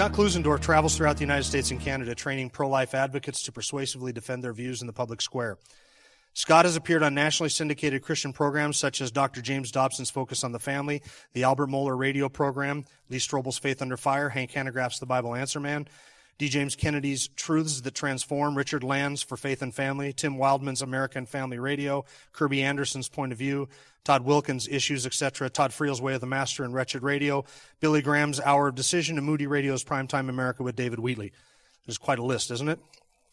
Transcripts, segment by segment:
Scott Klusendorf travels throughout the United States and Canada training pro life advocates to persuasively defend their views in the public square. Scott has appeared on nationally syndicated Christian programs such as Dr. James Dobson's Focus on the Family, the Albert Mohler radio program, Lee Strobel's Faith Under Fire, Hank Hanegraaff's The Bible Answer Man, D. James Kennedy's Truths That Transform, Richard Land's For Faith and Family, Tim Wildmon's American Family Radio, Kirby Anderson's Point of View, Todd Wilken's Issues, etc., Todd Friel's Way of the Master and Wretched Radio, Billy Graham's Hour of Decision, and Moody Radio's Primetime America with David Wheatley. There's quite a list, isn't it?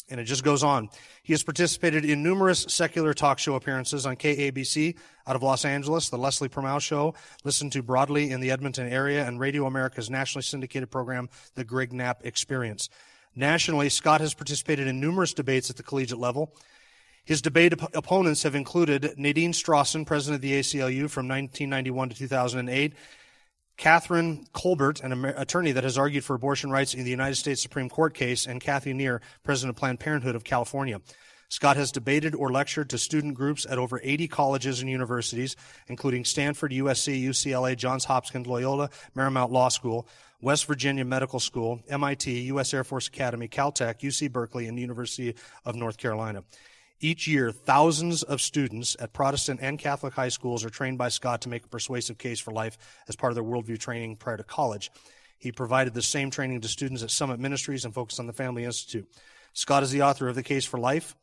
And it just goes on. He has participated in numerous secular talk show appearances on KABC out of Los Angeles, the Leslie Permau Show, listened to broadly in the Edmonton area, and Radio America's nationally syndicated program, The Greg Knapp Experience. Nationally, Scott has participated in numerous debates at the collegiate level. His debate op- opponents have included Nadine Strossen, president of the ACLU from 1991 to 2008, Kathryn Kolbert, an attorney that has argued for abortion rights in the United States Supreme Court case, and Kathy Kneer, president of Planned Parenthood of California. Scott has debated or lectured to student groups at over 80 colleges and universities, including Stanford, USC, UCLA, Johns Hopkins, Loyola, Marymount Law School, West Virginia Medical School, MIT, U.S. Air Force Academy, Caltech, UC Berkeley, and the University of North Carolina. Each year, thousands of students at Protestant and Catholic high schools are trained by Scott to make a persuasive case for life as part of their worldview training prior to college. He provided the same training to students at Summit Ministries and Focus on the Family Institute. Scott is the author of The Case for Life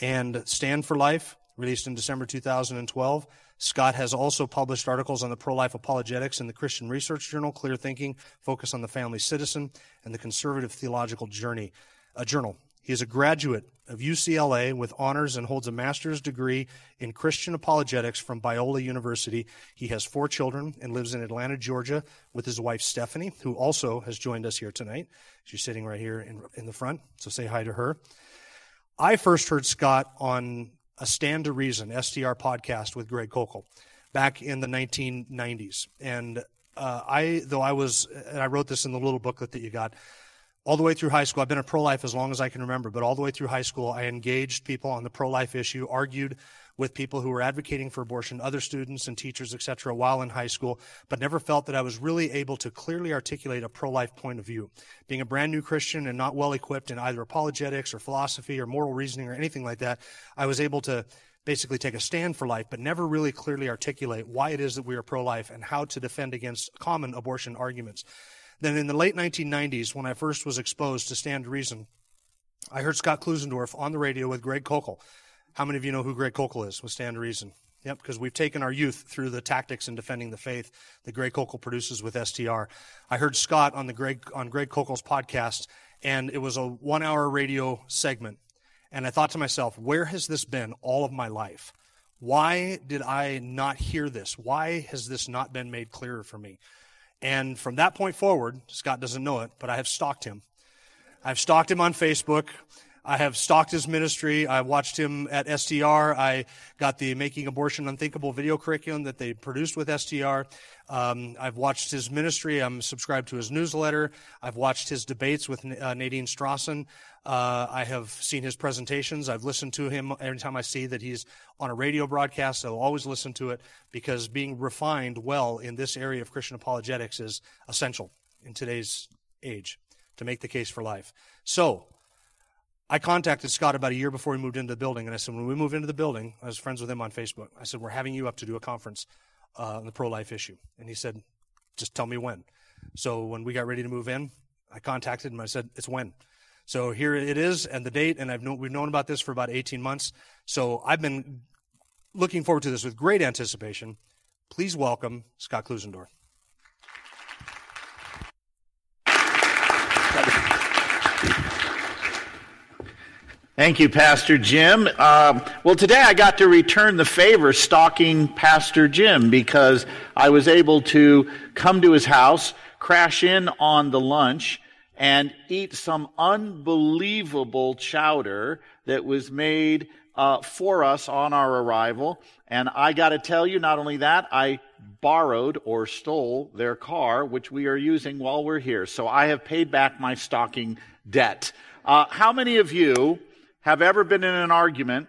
and Stand for Life, released in December 2012. Scott has also published articles on the pro life apologetics in the Christian Research Journal, Clear Thinking, Focus on the Family Citizen, and the Conservative Theological Journey, a journal. He is a graduate of UCLA with honors and holds a master's degree in Christian apologetics from Biola University. He has four children and lives in Atlanta, Georgia with his wife Stephanie, who also has joined us here tonight. She's sitting right here in, in the front, so say hi to her. I first heard Scott on a Stand to Reason STR podcast with Greg Koukl back in the 1990s. And uh, I, though I was, and I wrote this in the little booklet that you got, all the way through high school, I've been a pro life as long as I can remember, but all the way through high school, I engaged people on the pro life issue, argued with people who were advocating for abortion, other students and teachers, etc., while in high school, but never felt that I was really able to clearly articulate a pro life point of view. Being a brand new Christian and not well equipped in either apologetics or philosophy or moral reasoning or anything like that, I was able to basically take a stand for life, but never really clearly articulate why it is that we are pro life and how to defend against common abortion arguments. Then in the late 1990s, when I first was exposed to Stand to Reason, I heard Scott Klusendorf on the radio with Greg Koukl. How many of you know who Greg Koukl is with Stand to Reason? Yep, because we've taken our youth through the tactics in defending the faith that Greg Koukl produces with STR. I heard Scott on the Greg on Greg Koukl's podcast, and it was a one-hour radio segment. And I thought to myself, where has this been all of my life? Why did I not hear this? Why has this not been made clearer for me? And from that point forward, Scott doesn't know it, but I have stalked him. I've stalked him on Facebook. I have stalked his ministry. I watched him at STR. I got the Making Abortion Unthinkable video curriculum that they produced with STR. Um, I've watched his ministry. I'm subscribed to his newsletter. I've watched his debates with uh, Nadine Strossen. Uh, I have seen his presentations. I've listened to him every time I see that he's on a radio broadcast. I'll always listen to it because being refined well in this area of Christian apologetics is essential in today's age to make the case for life. So, I contacted Scott about a year before we moved into the building, and I said, when we move into the building, I was friends with him on Facebook. I said, we're having you up to do a conference uh, on the pro life issue. And he said, just tell me when. So when we got ready to move in, I contacted him. I said, it's when. So here it is and the date, and I've we've known about this for about 18 months. So I've been looking forward to this with great anticipation. Please welcome Scott Klusendorf. Thank you, Pastor Jim. Uh, well, today I got to return the favor stalking Pastor Jim because I was able to come to his house, crash in on the lunch, and eat some unbelievable chowder that was made uh, for us on our arrival. And I got to tell you, not only that, I borrowed or stole their car, which we are using while we're here. So I have paid back my stocking debt. Uh, how many of you have ever been in an argument?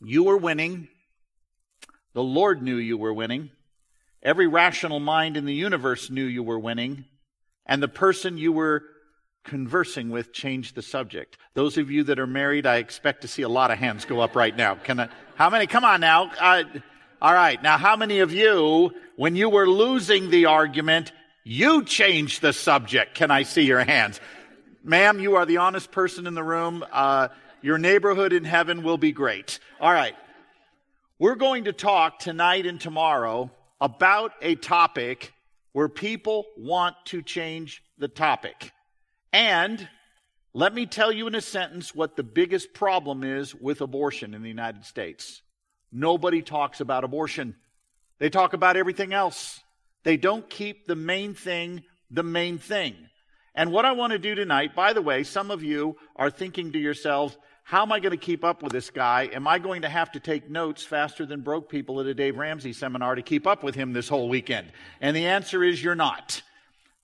You were winning. The Lord knew you were winning. Every rational mind in the universe knew you were winning. And the person you were conversing with changed the subject. Those of you that are married, I expect to see a lot of hands go up right now. Can I, how many? Come on now. Uh, all right. Now, how many of you, when you were losing the argument, you changed the subject? Can I see your hands? Ma'am, you are the honest person in the room. Uh, your neighborhood in heaven will be great. All right. We're going to talk tonight and tomorrow about a topic where people want to change the topic. And let me tell you in a sentence what the biggest problem is with abortion in the United States. Nobody talks about abortion. They talk about everything else. They don't keep the main thing the main thing. And what I want to do tonight, by the way, some of you are thinking to yourselves, how am I going to keep up with this guy? Am I going to have to take notes faster than broke people at a Dave Ramsey seminar to keep up with him this whole weekend? And the answer is you're not.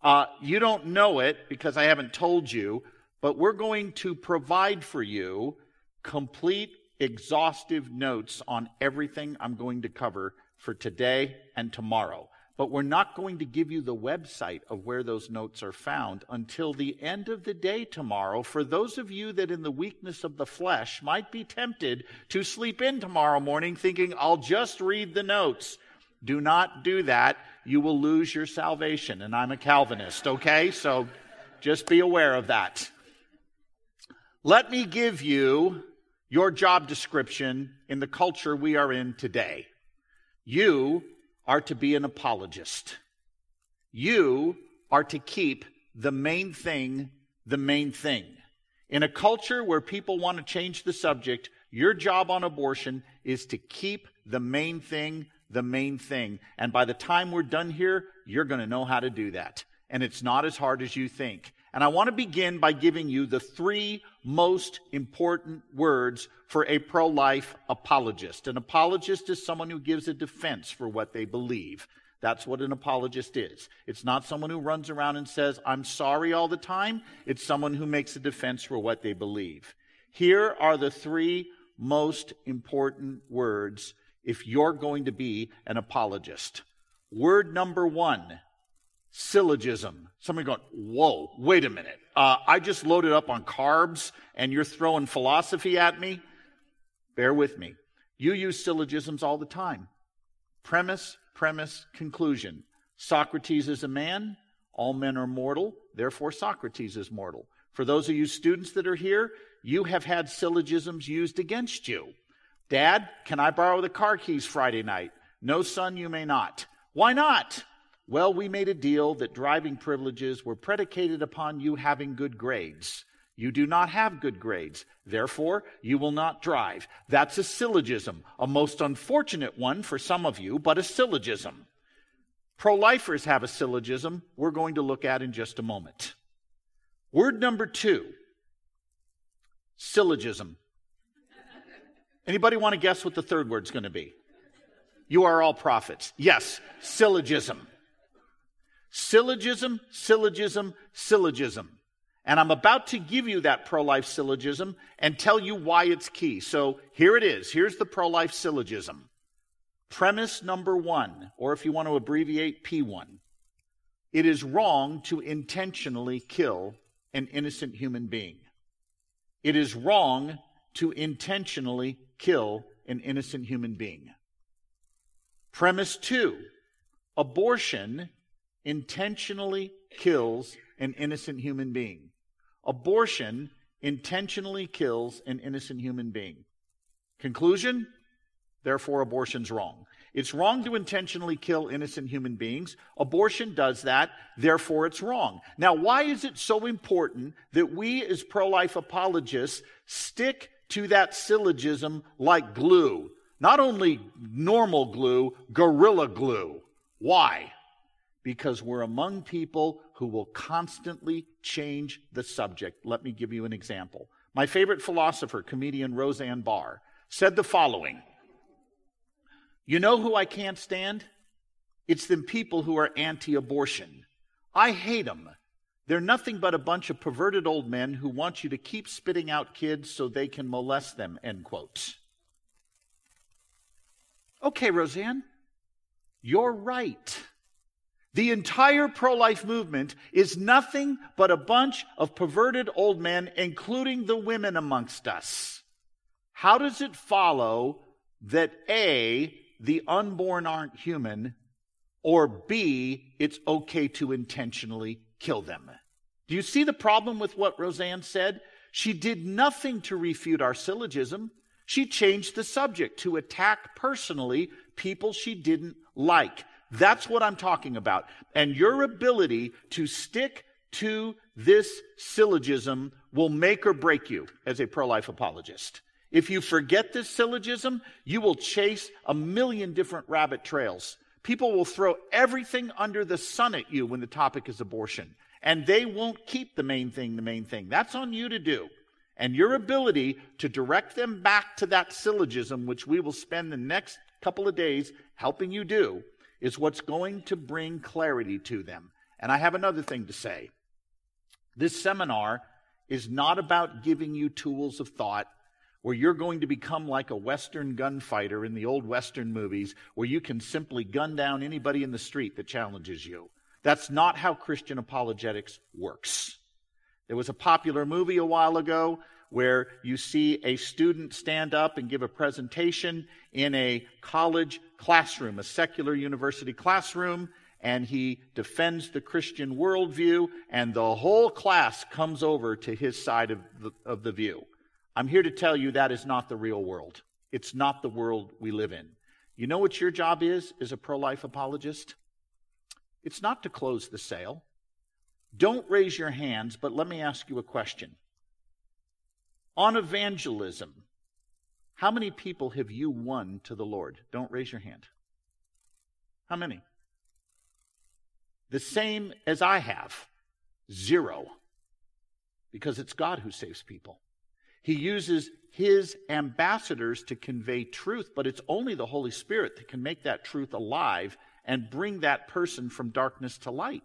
Uh, you don't know it because I haven't told you, but we're going to provide for you complete, exhaustive notes on everything I'm going to cover for today and tomorrow. But we're not going to give you the website of where those notes are found until the end of the day tomorrow. For those of you that in the weakness of the flesh might be tempted to sleep in tomorrow morning thinking, I'll just read the notes. Do not do that. You will lose your salvation. And I'm a Calvinist, okay? So just be aware of that. Let me give you your job description in the culture we are in today. You are to be an apologist. You are to keep the main thing the main thing. In a culture where people want to change the subject, your job on abortion is to keep the main thing the main thing. And by the time we're done here, you're going to know how to do that. And it's not as hard as you think. And I want to begin by giving you the three most important words for a pro life apologist. An apologist is someone who gives a defense for what they believe. That's what an apologist is. It's not someone who runs around and says, I'm sorry all the time. It's someone who makes a defense for what they believe. Here are the three most important words if you're going to be an apologist. Word number one syllogism. Somebody going, whoa, wait a minute. Uh, I just loaded up on carbs and you're throwing philosophy at me? Bear with me. You use syllogisms all the time. Premise, premise, conclusion. Socrates is a man. All men are mortal. Therefore, Socrates is mortal. For those of you students that are here, you have had syllogisms used against you. Dad, can I borrow the car keys Friday night? No, son, you may not. Why not? Well, we made a deal that driving privileges were predicated upon you having good grades. You do not have good grades. Therefore, you will not drive. That's a syllogism, a most unfortunate one for some of you, but a syllogism. Pro lifers have a syllogism we're going to look at in just a moment. Word number two syllogism. Anybody want to guess what the third word's going to be? You are all prophets. Yes, syllogism. Syllogism, syllogism, syllogism. And I'm about to give you that pro life syllogism and tell you why it's key. So here it is. Here's the pro life syllogism. Premise number one, or if you want to abbreviate P1, it is wrong to intentionally kill an innocent human being. It is wrong to intentionally kill an innocent human being. Premise two abortion intentionally kills an innocent human being. Abortion intentionally kills an innocent human being. Conclusion? Therefore, abortion's wrong. It's wrong to intentionally kill innocent human beings. Abortion does that, therefore, it's wrong. Now, why is it so important that we, as pro life apologists, stick to that syllogism like glue? Not only normal glue, gorilla glue. Why? Because we're among people who will constantly change the subject. Let me give you an example. My favorite philosopher, comedian Roseanne Barr, said the following You know who I can't stand? It's them people who are anti abortion. I hate them. They're nothing but a bunch of perverted old men who want you to keep spitting out kids so they can molest them, end quote. Okay, Roseanne, you're right. The entire pro life movement is nothing but a bunch of perverted old men, including the women amongst us. How does it follow that A, the unborn aren't human, or B, it's okay to intentionally kill them? Do you see the problem with what Roseanne said? She did nothing to refute our syllogism. She changed the subject to attack personally people she didn't like. That's what I'm talking about. And your ability to stick to this syllogism will make or break you as a pro life apologist. If you forget this syllogism, you will chase a million different rabbit trails. People will throw everything under the sun at you when the topic is abortion, and they won't keep the main thing the main thing. That's on you to do. And your ability to direct them back to that syllogism, which we will spend the next couple of days helping you do, is what's going to bring clarity to them. And I have another thing to say. This seminar is not about giving you tools of thought where you're going to become like a Western gunfighter in the old Western movies where you can simply gun down anybody in the street that challenges you. That's not how Christian apologetics works. There was a popular movie a while ago where you see a student stand up and give a presentation in a college classroom, a secular university classroom, and he defends the Christian worldview, and the whole class comes over to his side of the, of the view. I'm here to tell you that is not the real world. It's not the world we live in. You know what your job is as a pro life apologist? It's not to close the sale. Don't raise your hands, but let me ask you a question. On evangelism, how many people have you won to the Lord? Don't raise your hand. How many? The same as I have zero. Because it's God who saves people. He uses his ambassadors to convey truth, but it's only the Holy Spirit that can make that truth alive and bring that person from darkness to light.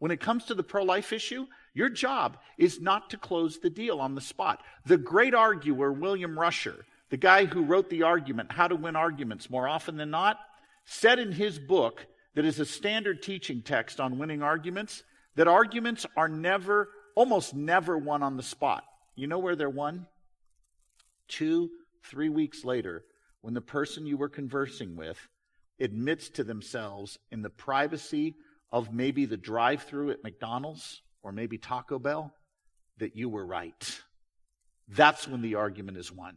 When it comes to the pro life issue, your job is not to close the deal on the spot. The great arguer, William Rusher, the guy who wrote the argument, How to Win Arguments, more often than not, said in his book that is a standard teaching text on winning arguments that arguments are never, almost never won on the spot. You know where they're won? Two, three weeks later, when the person you were conversing with admits to themselves in the privacy of maybe the drive through at McDonald's or maybe Taco Bell that you were right. That's when the argument is won.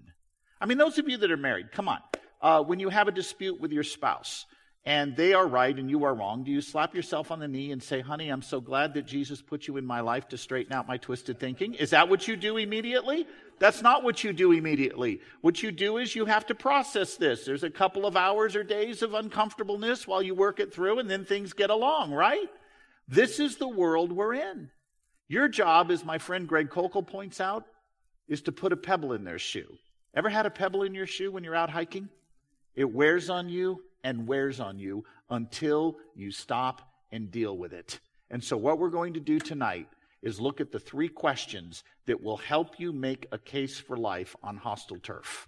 I mean, those of you that are married, come on. Uh, when you have a dispute with your spouse and they are right and you are wrong, do you slap yourself on the knee and say, honey, I'm so glad that Jesus put you in my life to straighten out my twisted thinking? Is that what you do immediately? That's not what you do immediately. What you do is you have to process this. There's a couple of hours or days of uncomfortableness while you work it through and then things get along, right? This is the world we're in. Your job, as my friend Greg Koukl points out, is to put a pebble in their shoe. Ever had a pebble in your shoe when you're out hiking? It wears on you and wears on you until you stop and deal with it. And so, what we're going to do tonight is look at the three questions that will help you make a case for life on hostile turf.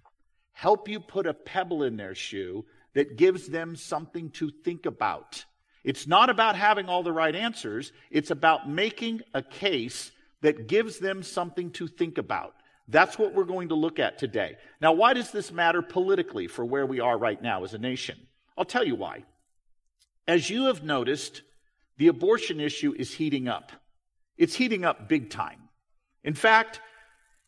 Help you put a pebble in their shoe that gives them something to think about. It's not about having all the right answers, it's about making a case that gives them something to think about. That's what we're going to look at today. Now, why does this matter politically for where we are right now as a nation? I'll tell you why. As you have noticed, the abortion issue is heating up. It's heating up big time. In fact,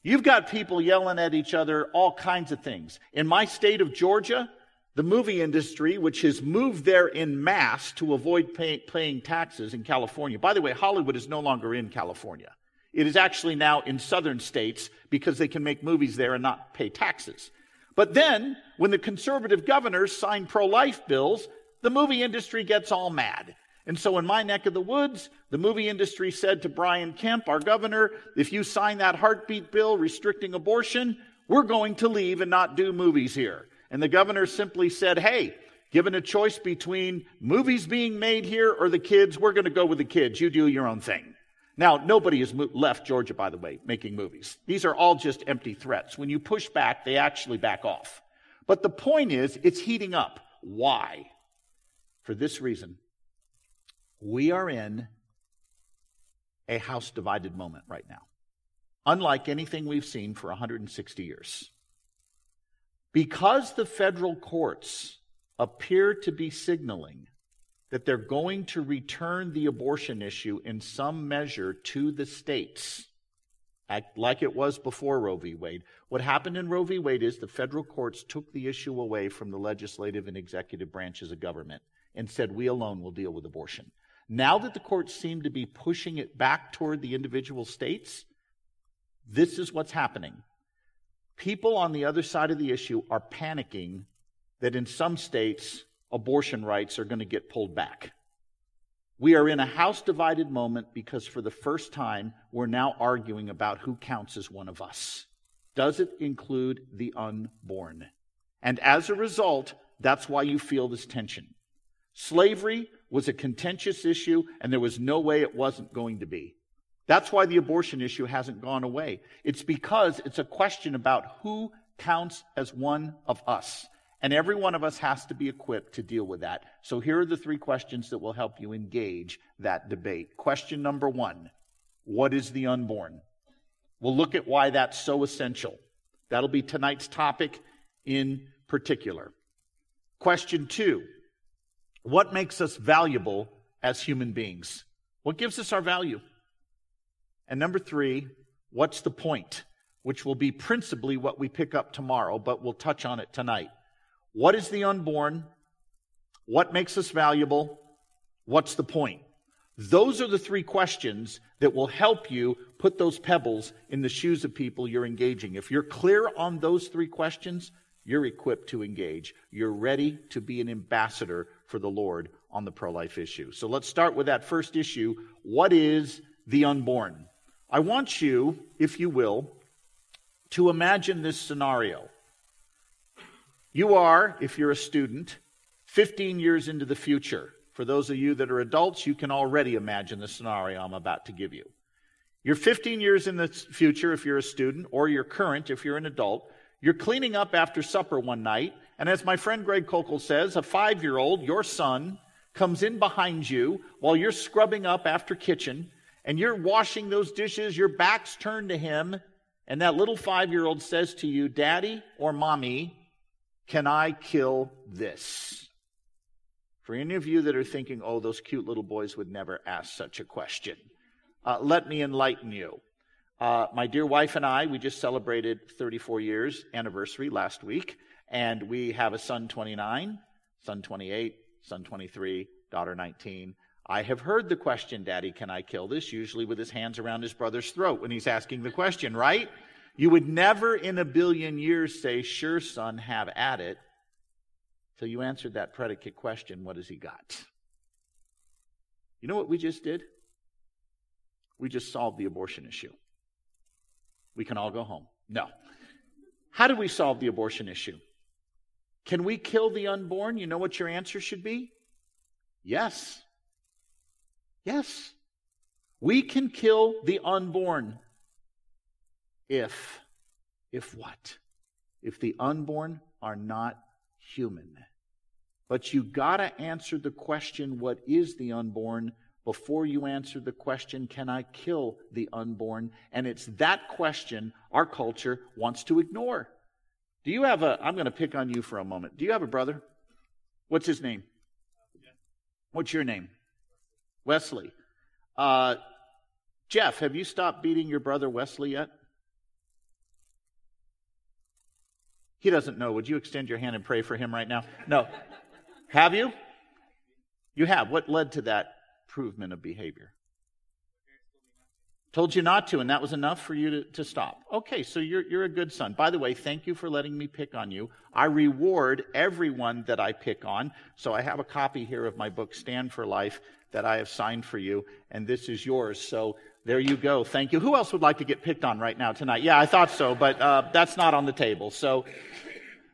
you've got people yelling at each other all kinds of things. In my state of Georgia, the movie industry, which has moved there in mass to avoid pay, paying taxes in California. By the way, Hollywood is no longer in California. It is actually now in southern states because they can make movies there and not pay taxes. But then, when the conservative governors sign pro life bills, the movie industry gets all mad. And so in my neck of the woods, the movie industry said to Brian Kemp, our governor, if you sign that heartbeat bill restricting abortion, we're going to leave and not do movies here. And the governor simply said, hey, given a choice between movies being made here or the kids, we're going to go with the kids. You do your own thing. Now, nobody has left Georgia, by the way, making movies. These are all just empty threats. When you push back, they actually back off. But the point is, it's heating up. Why? For this reason. We are in a house divided moment right now, unlike anything we've seen for 160 years. Because the federal courts appear to be signaling that they're going to return the abortion issue in some measure to the states, like it was before Roe v. Wade. What happened in Roe v. Wade is the federal courts took the issue away from the legislative and executive branches of government and said, we alone will deal with abortion. Now that the courts seem to be pushing it back toward the individual states, this is what's happening. People on the other side of the issue are panicking that in some states, abortion rights are going to get pulled back. We are in a house divided moment because for the first time, we're now arguing about who counts as one of us. Does it include the unborn? And as a result, that's why you feel this tension. Slavery was a contentious issue, and there was no way it wasn't going to be. That's why the abortion issue hasn't gone away. It's because it's a question about who counts as one of us. And every one of us has to be equipped to deal with that. So here are the three questions that will help you engage that debate. Question number one What is the unborn? We'll look at why that's so essential. That'll be tonight's topic in particular. Question two What makes us valuable as human beings? What gives us our value? And number three, what's the point? Which will be principally what we pick up tomorrow, but we'll touch on it tonight. What is the unborn? What makes us valuable? What's the point? Those are the three questions that will help you put those pebbles in the shoes of people you're engaging. If you're clear on those three questions, you're equipped to engage. You're ready to be an ambassador for the Lord on the pro life issue. So let's start with that first issue. What is the unborn? I want you, if you will, to imagine this scenario. You are, if you're a student, 15 years into the future. For those of you that are adults, you can already imagine the scenario I'm about to give you. You're 15 years in the future if you're a student, or you're current if you're an adult. You're cleaning up after supper one night, and as my friend Greg Koukl says, a five year old, your son, comes in behind you while you're scrubbing up after kitchen, and you're washing those dishes, your back's turned to him, and that little five year old says to you, Daddy or Mommy, can I kill this? For any of you that are thinking, oh, those cute little boys would never ask such a question, uh, let me enlighten you. Uh, my dear wife and I, we just celebrated 34 years anniversary last week, and we have a son 29, son 28, son 23, daughter 19. I have heard the question, Daddy, can I kill this? Usually with his hands around his brother's throat when he's asking the question, right? You would never in a billion years say, Sure, son, have at it, till you answered that predicate question, What has he got? You know what we just did? We just solved the abortion issue. We can all go home. No. How do we solve the abortion issue? Can we kill the unborn? You know what your answer should be? Yes. Yes. We can kill the unborn. If, if what? If the unborn are not human. But you gotta answer the question, what is the unborn, before you answer the question, can I kill the unborn? And it's that question our culture wants to ignore. Do you have a, I'm gonna pick on you for a moment. Do you have a brother? What's his name? What's your name? Wesley. Uh, Jeff, have you stopped beating your brother Wesley yet? He doesn't know. Would you extend your hand and pray for him right now? No. have you? You have. What led to that improvement of behavior? Told you not to, and that was enough for you to, to stop. Okay, so you're, you're a good son. By the way, thank you for letting me pick on you. I reward everyone that I pick on. So I have a copy here of my book, Stand for Life, that I have signed for you, and this is yours. So there you go. Thank you. Who else would like to get picked on right now tonight? Yeah, I thought so, but uh, that's not on the table. So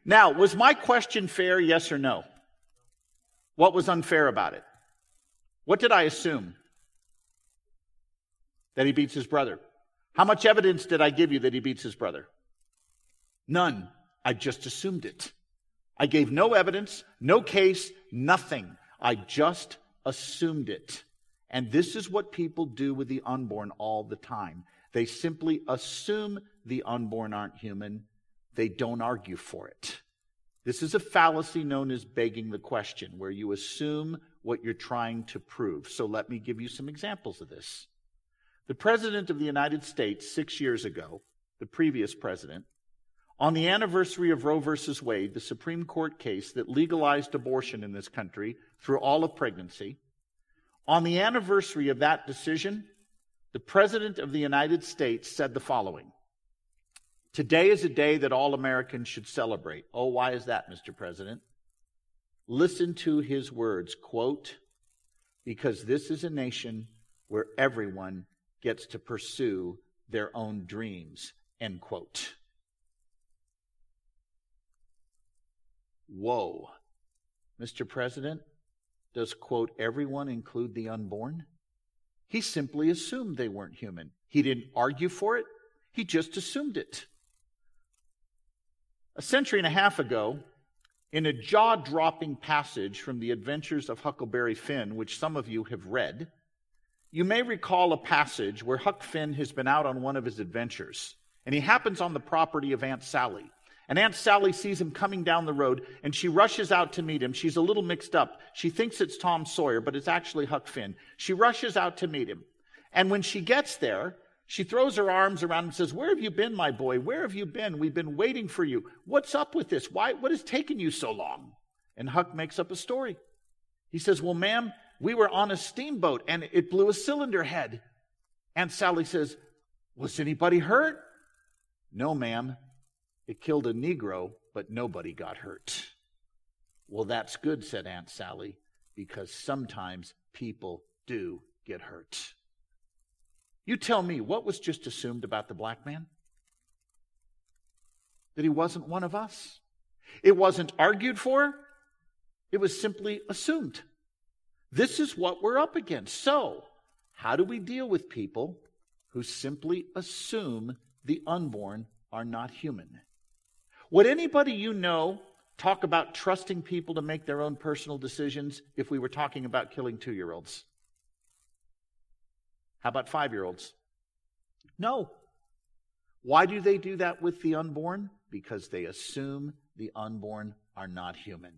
now, was my question fair, yes or no? What was unfair about it? What did I assume? that he beats his brother. How much evidence did I give you that he beats his brother? None. I just assumed it. I gave no evidence, no case, nothing. I just assumed it. And this is what people do with the unborn all the time. They simply assume the unborn aren't human. They don't argue for it. This is a fallacy known as begging the question, where you assume what you're trying to prove. So let me give you some examples of this. The President of the United States, six years ago, the previous president, on the anniversary of Roe versus Wade, the Supreme Court case that legalized abortion in this country through all of pregnancy, on the anniversary of that decision, the President of the United States said the following Today is a day that all Americans should celebrate. Oh, why is that, Mr. President? Listen to his words, quote, because this is a nation where everyone gets to pursue their own dreams. End quote. Whoa. Mr. President, does quote everyone include the unborn? He simply assumed they weren't human. He didn't argue for it, he just assumed it. A century and a half ago, in a jaw dropping passage from the Adventures of Huckleberry Finn, which some of you have read, you may recall a passage where Huck Finn has been out on one of his adventures, and he happens on the property of Aunt Sally. And Aunt Sally sees him coming down the road, and she rushes out to meet him. She's a little mixed up. She thinks it's Tom Sawyer, but it's actually Huck Finn. She rushes out to meet him. And when she gets there, she throws her arms around him and says, Where have you been, my boy? Where have you been? We've been waiting for you. What's up with this? Why, what has taken you so long? And Huck makes up a story. He says, Well, ma'am, we were on a steamboat and it blew a cylinder head. Aunt Sally says, Was anybody hurt? No, ma'am. It killed a Negro, but nobody got hurt. Well, that's good, said Aunt Sally, because sometimes people do get hurt. You tell me, what was just assumed about the black man? That he wasn't one of us. It wasn't argued for, it was simply assumed. This is what we're up against. So, how do we deal with people who simply assume the unborn are not human? Would anybody you know talk about trusting people to make their own personal decisions if we were talking about killing two year olds? How about five year olds? No. Why do they do that with the unborn? Because they assume the unborn are not human.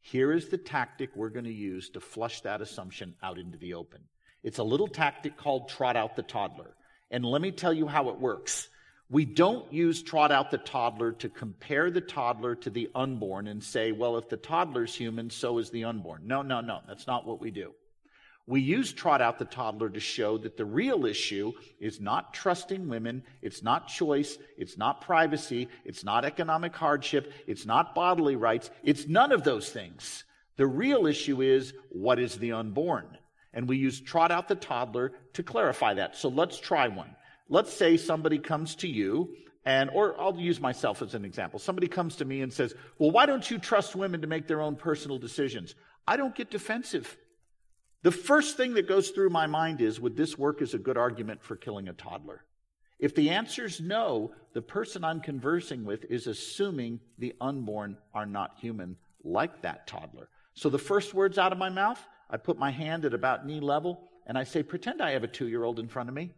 Here is the tactic we're going to use to flush that assumption out into the open. It's a little tactic called trot out the toddler. And let me tell you how it works. We don't use trot out the toddler to compare the toddler to the unborn and say, well, if the toddler's human, so is the unborn. No, no, no. That's not what we do. We use trot out the toddler to show that the real issue is not trusting women, it's not choice, it's not privacy, it's not economic hardship, it's not bodily rights, it's none of those things. The real issue is what is the unborn? And we use trot out the toddler to clarify that. So let's try one. Let's say somebody comes to you and or I'll use myself as an example. Somebody comes to me and says, "Well, why don't you trust women to make their own personal decisions?" I don't get defensive. The first thing that goes through my mind is would this work as a good argument for killing a toddler? If the answer is no, the person I'm conversing with is assuming the unborn are not human, like that toddler. So the first words out of my mouth, I put my hand at about knee level and I say, Pretend I have a two year old in front of me.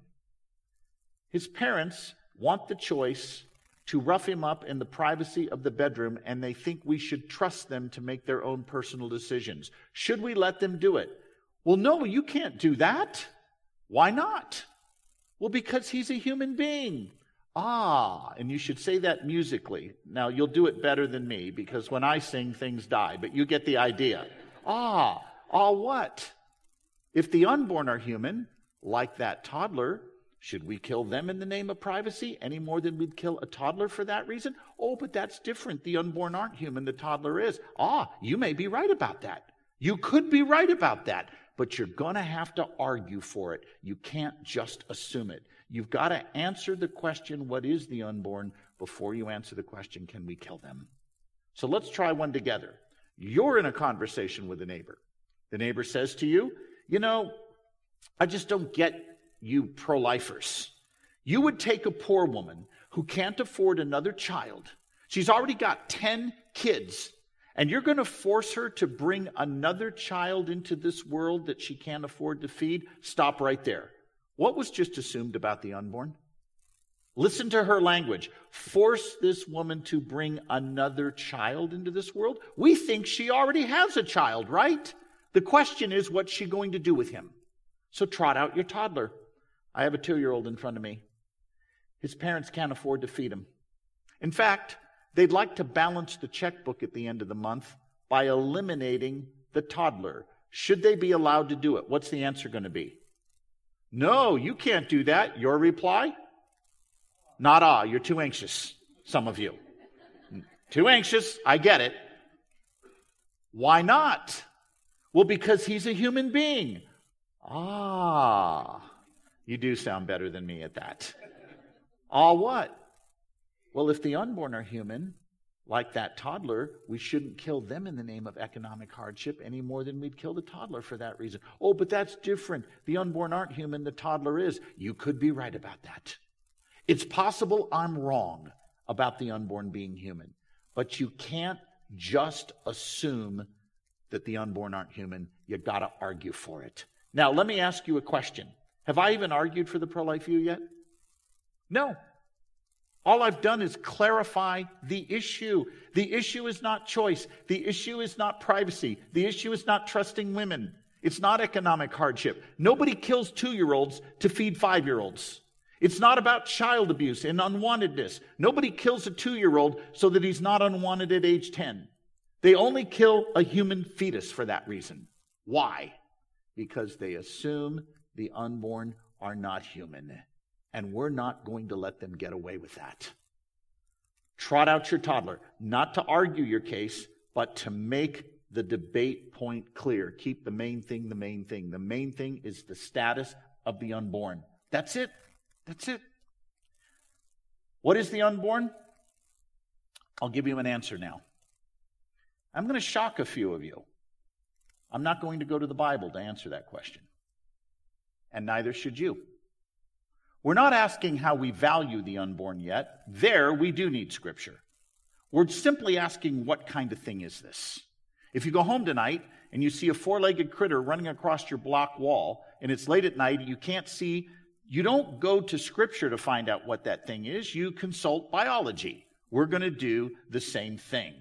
His parents want the choice to rough him up in the privacy of the bedroom, and they think we should trust them to make their own personal decisions. Should we let them do it? Well, no, you can't do that. Why not? Well, because he's a human being. Ah, and you should say that musically. Now, you'll do it better than me because when I sing, things die, but you get the idea. Ah, ah, what? If the unborn are human, like that toddler, Should we kill them in the name of privacy any more than we'd kill a toddler for that reason? Oh, but that's different. The unborn aren't human, the toddler is. Ah, you may be right about that. You could be right about that, but you're going to have to argue for it. You can't just assume it. You've got to answer the question, what is the unborn, before you answer the question, can we kill them? So let's try one together. You're in a conversation with a neighbor. The neighbor says to you, You know, I just don't get you pro lifers. You would take a poor woman who can't afford another child. She's already got 10 kids, and you're going to force her to bring another child into this world that she can't afford to feed. Stop right there. What was just assumed about the unborn? Listen to her language. Force this woman to bring another child into this world? We think she already has a child, right? The question is, what's she going to do with him? So trot out your toddler. I have a two year old in front of me. His parents can't afford to feed him. In fact, they'd like to balance the checkbook at the end of the month by eliminating the toddler. Should they be allowed to do it? What's the answer going to be? No, you can't do that. Your reply? Not ah, you're too anxious, some of you. Too anxious, I get it. Why not? Well, because he's a human being. Ah, you do sound better than me at that. All what? Well, if the unborn are human, like that toddler, we shouldn't kill them in the name of economic hardship any more than we'd kill the toddler for that reason. Oh, but that's different. The unborn aren't human, the toddler is. You could be right about that. It's possible I'm wrong about the unborn being human, but you can't just assume that the unborn aren't human. You've got to argue for it. Now, let me ask you a question. Have I even argued for the pro life view yet? No. All I've done is clarify the issue. The issue is not choice. The issue is not privacy. The issue is not trusting women. It's not economic hardship. Nobody kills two year olds to feed five year olds. It's not about child abuse and unwantedness. Nobody kills a two year old so that he's not unwanted at age 10. They only kill a human fetus for that reason. Why? Because they assume the unborn are not human. And we're not going to let them get away with that. Trot out your toddler, not to argue your case, but to make the debate point clear. Keep the main thing the main thing. The main thing is the status of the unborn. That's it. That's it. What is the unborn? I'll give you an answer now. I'm going to shock a few of you. I'm not going to go to the Bible to answer that question. And neither should you. We're not asking how we value the unborn yet. There, we do need scripture. We're simply asking what kind of thing is this? If you go home tonight and you see a four legged critter running across your block wall, and it's late at night, you can't see, you don't go to scripture to find out what that thing is. You consult biology. We're going to do the same thing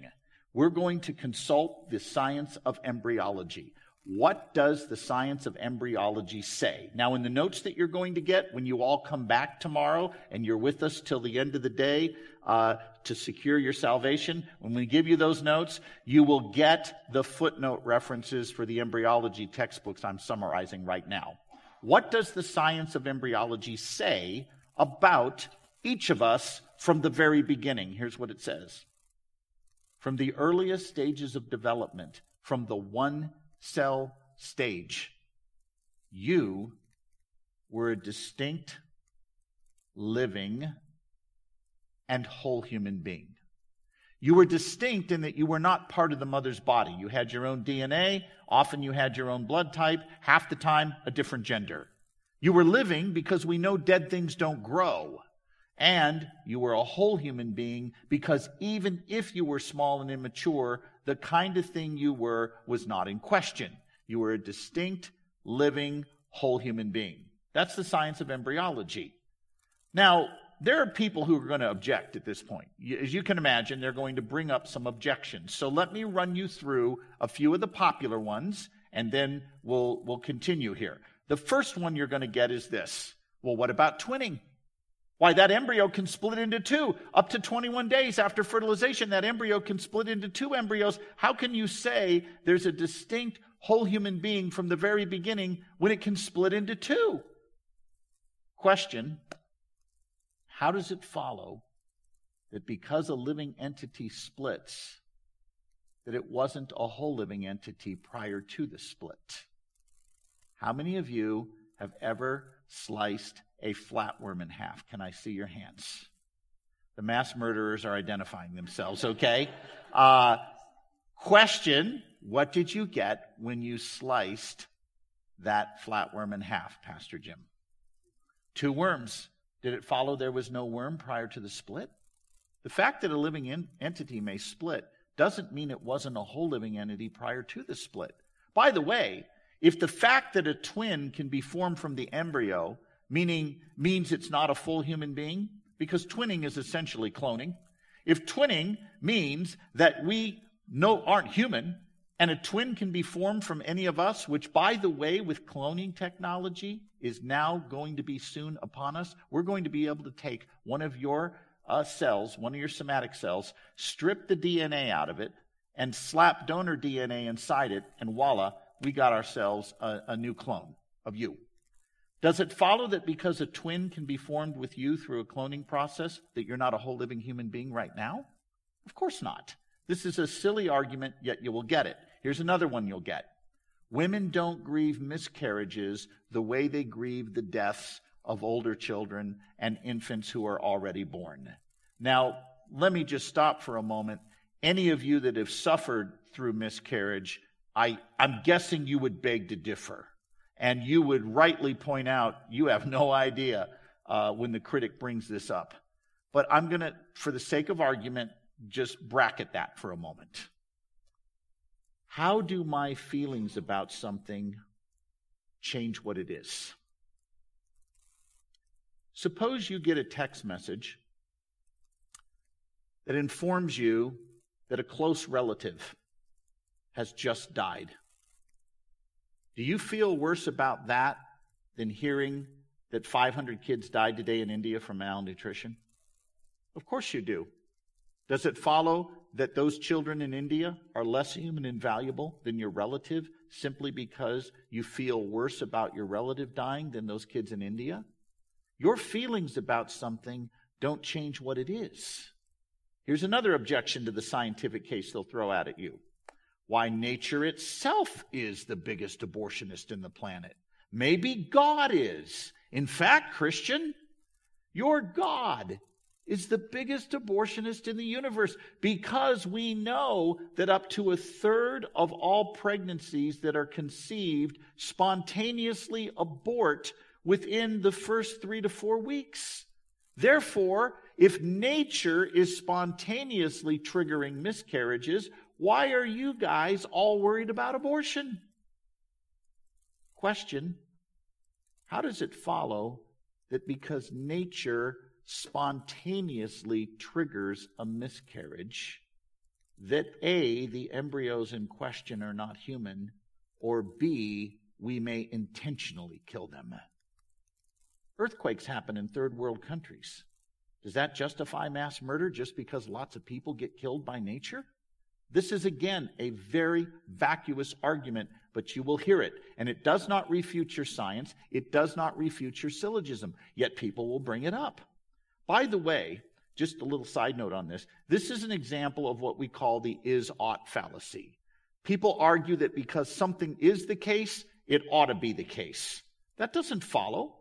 we're going to consult the science of embryology. What does the science of embryology say? Now, in the notes that you're going to get when you all come back tomorrow and you're with us till the end of the day uh, to secure your salvation, when we give you those notes, you will get the footnote references for the embryology textbooks I'm summarizing right now. What does the science of embryology say about each of us from the very beginning? Here's what it says from the earliest stages of development, from the one cell stage, you were a distinct, living, and whole human being. You were distinct in that you were not part of the mother's body. You had your own DNA. Often you had your own blood type. Half the time, a different gender. You were living because we know dead things don't grow. And you were a whole human being because even if you were small and immature, the kind of thing you were was not in question. You were a distinct, living, whole human being. That's the science of embryology. Now, there are people who are going to object at this point. As you can imagine, they're going to bring up some objections. So let me run you through a few of the popular ones, and then we'll, we'll continue here. The first one you're going to get is this. Well, what about twinning? Why, that embryo can split into two. Up to 21 days after fertilization, that embryo can split into two embryos. How can you say there's a distinct whole human being from the very beginning when it can split into two? Question How does it follow that because a living entity splits, that it wasn't a whole living entity prior to the split? How many of you have ever sliced a flatworm in half? Can I see your hands? The mass murderers are identifying themselves, okay? Uh, question What did you get when you sliced that flatworm in half, Pastor Jim? Two worms. Did it follow there was no worm prior to the split? The fact that a living in- entity may split doesn't mean it wasn't a whole living entity prior to the split. By the way, if the fact that a twin can be formed from the embryo meaning means it's not a full human being, because twinning is essentially cloning. If twinning means that we no aren't human, and a twin can be formed from any of us, which, by the way, with cloning technology is now going to be soon upon us. We're going to be able to take one of your uh, cells, one of your somatic cells, strip the DNA out of it, and slap donor DNA inside it, and voila, we got ourselves a, a new clone of you. Does it follow that because a twin can be formed with you through a cloning process, that you're not a whole living human being right now? Of course not. This is a silly argument, yet you will get it. Here's another one you'll get. Women don't grieve miscarriages the way they grieve the deaths of older children and infants who are already born. Now, let me just stop for a moment. Any of you that have suffered through miscarriage, I, I'm guessing you would beg to differ. And you would rightly point out you have no idea uh, when the critic brings this up. But I'm going to, for the sake of argument, just bracket that for a moment. How do my feelings about something change what it is? Suppose you get a text message that informs you that a close relative has just died. Do you feel worse about that than hearing that 500 kids died today in India from malnutrition? Of course you do. Does it follow that those children in India are less human and valuable than your relative simply because you feel worse about your relative dying than those kids in India? Your feelings about something don't change what it is. Here's another objection to the scientific case they'll throw out at you. Why nature itself is the biggest abortionist in the planet. Maybe God is. In fact, Christian, your God is the biggest abortionist in the universe because we know that up to a third of all pregnancies that are conceived spontaneously abort within the first three to four weeks. Therefore, if nature is spontaneously triggering miscarriages, why are you guys all worried about abortion? Question How does it follow that because nature spontaneously triggers a miscarriage, that A, the embryos in question are not human, or B, we may intentionally kill them? Earthquakes happen in third world countries. Does that justify mass murder just because lots of people get killed by nature? This is again a very vacuous argument, but you will hear it. And it does not refute your science. It does not refute your syllogism, yet people will bring it up. By the way, just a little side note on this. This is an example of what we call the is ought fallacy. People argue that because something is the case, it ought to be the case. That doesn't follow.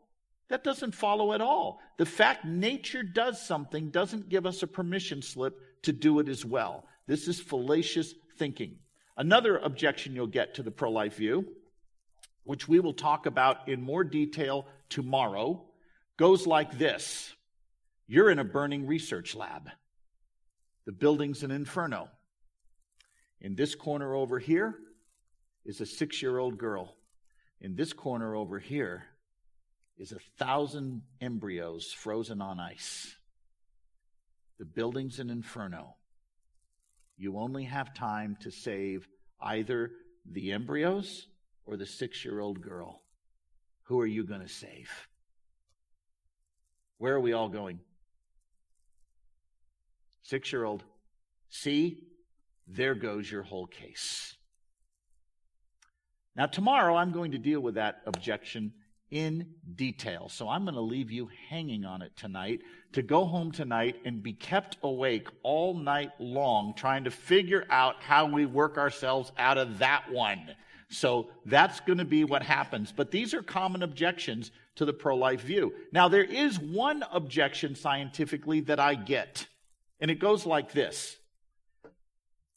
That doesn't follow at all. The fact nature does something doesn't give us a permission slip to do it as well. This is fallacious thinking. Another objection you'll get to the pro life view, which we will talk about in more detail tomorrow, goes like this You're in a burning research lab. The building's an inferno. In this corner over here is a six year old girl. In this corner over here is a thousand embryos frozen on ice. The building's an inferno. You only have time to save either the embryos or the six year old girl. Who are you going to save? Where are we all going? Six year old. See, there goes your whole case. Now, tomorrow I'm going to deal with that objection in detail. So I'm going to leave you hanging on it tonight to go home tonight and be kept awake all night long trying to figure out how we work ourselves out of that one. So that's going to be what happens. But these are common objections to the pro life view. Now, there is one objection scientifically that I get, and it goes like this.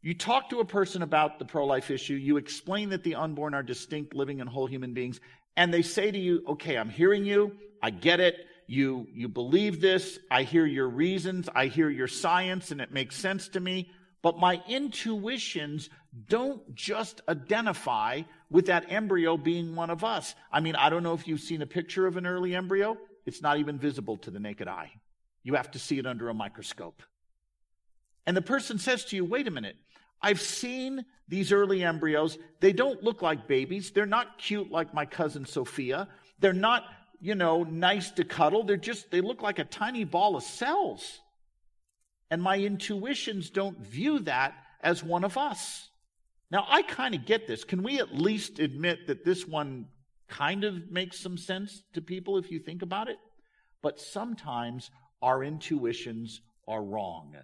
You talk to a person about the pro life issue, you explain that the unborn are distinct, living, and whole human beings, and they say to you, Okay, I'm hearing you, I get it. You, you believe this. I hear your reasons. I hear your science, and it makes sense to me. But my intuitions don't just identify with that embryo being one of us. I mean, I don't know if you've seen a picture of an early embryo. It's not even visible to the naked eye. You have to see it under a microscope. And the person says to you, wait a minute, I've seen these early embryos. They don't look like babies. They're not cute like my cousin Sophia. They're not, you know, nice to cuddle. They're just, they look like a tiny ball of cells. And my intuitions don't view that as one of us. Now, I kind of get this. Can we at least admit that this one kind of makes some sense to people if you think about it? But sometimes our intuitions are wrong.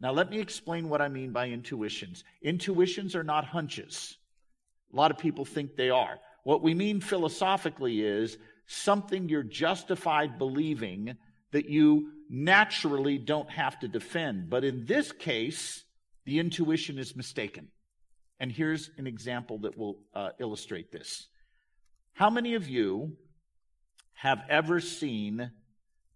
Now, let me explain what I mean by intuitions. Intuitions are not hunches. A lot of people think they are. What we mean philosophically is something you're justified believing that you naturally don't have to defend. But in this case, the intuition is mistaken. And here's an example that will uh, illustrate this. How many of you have ever seen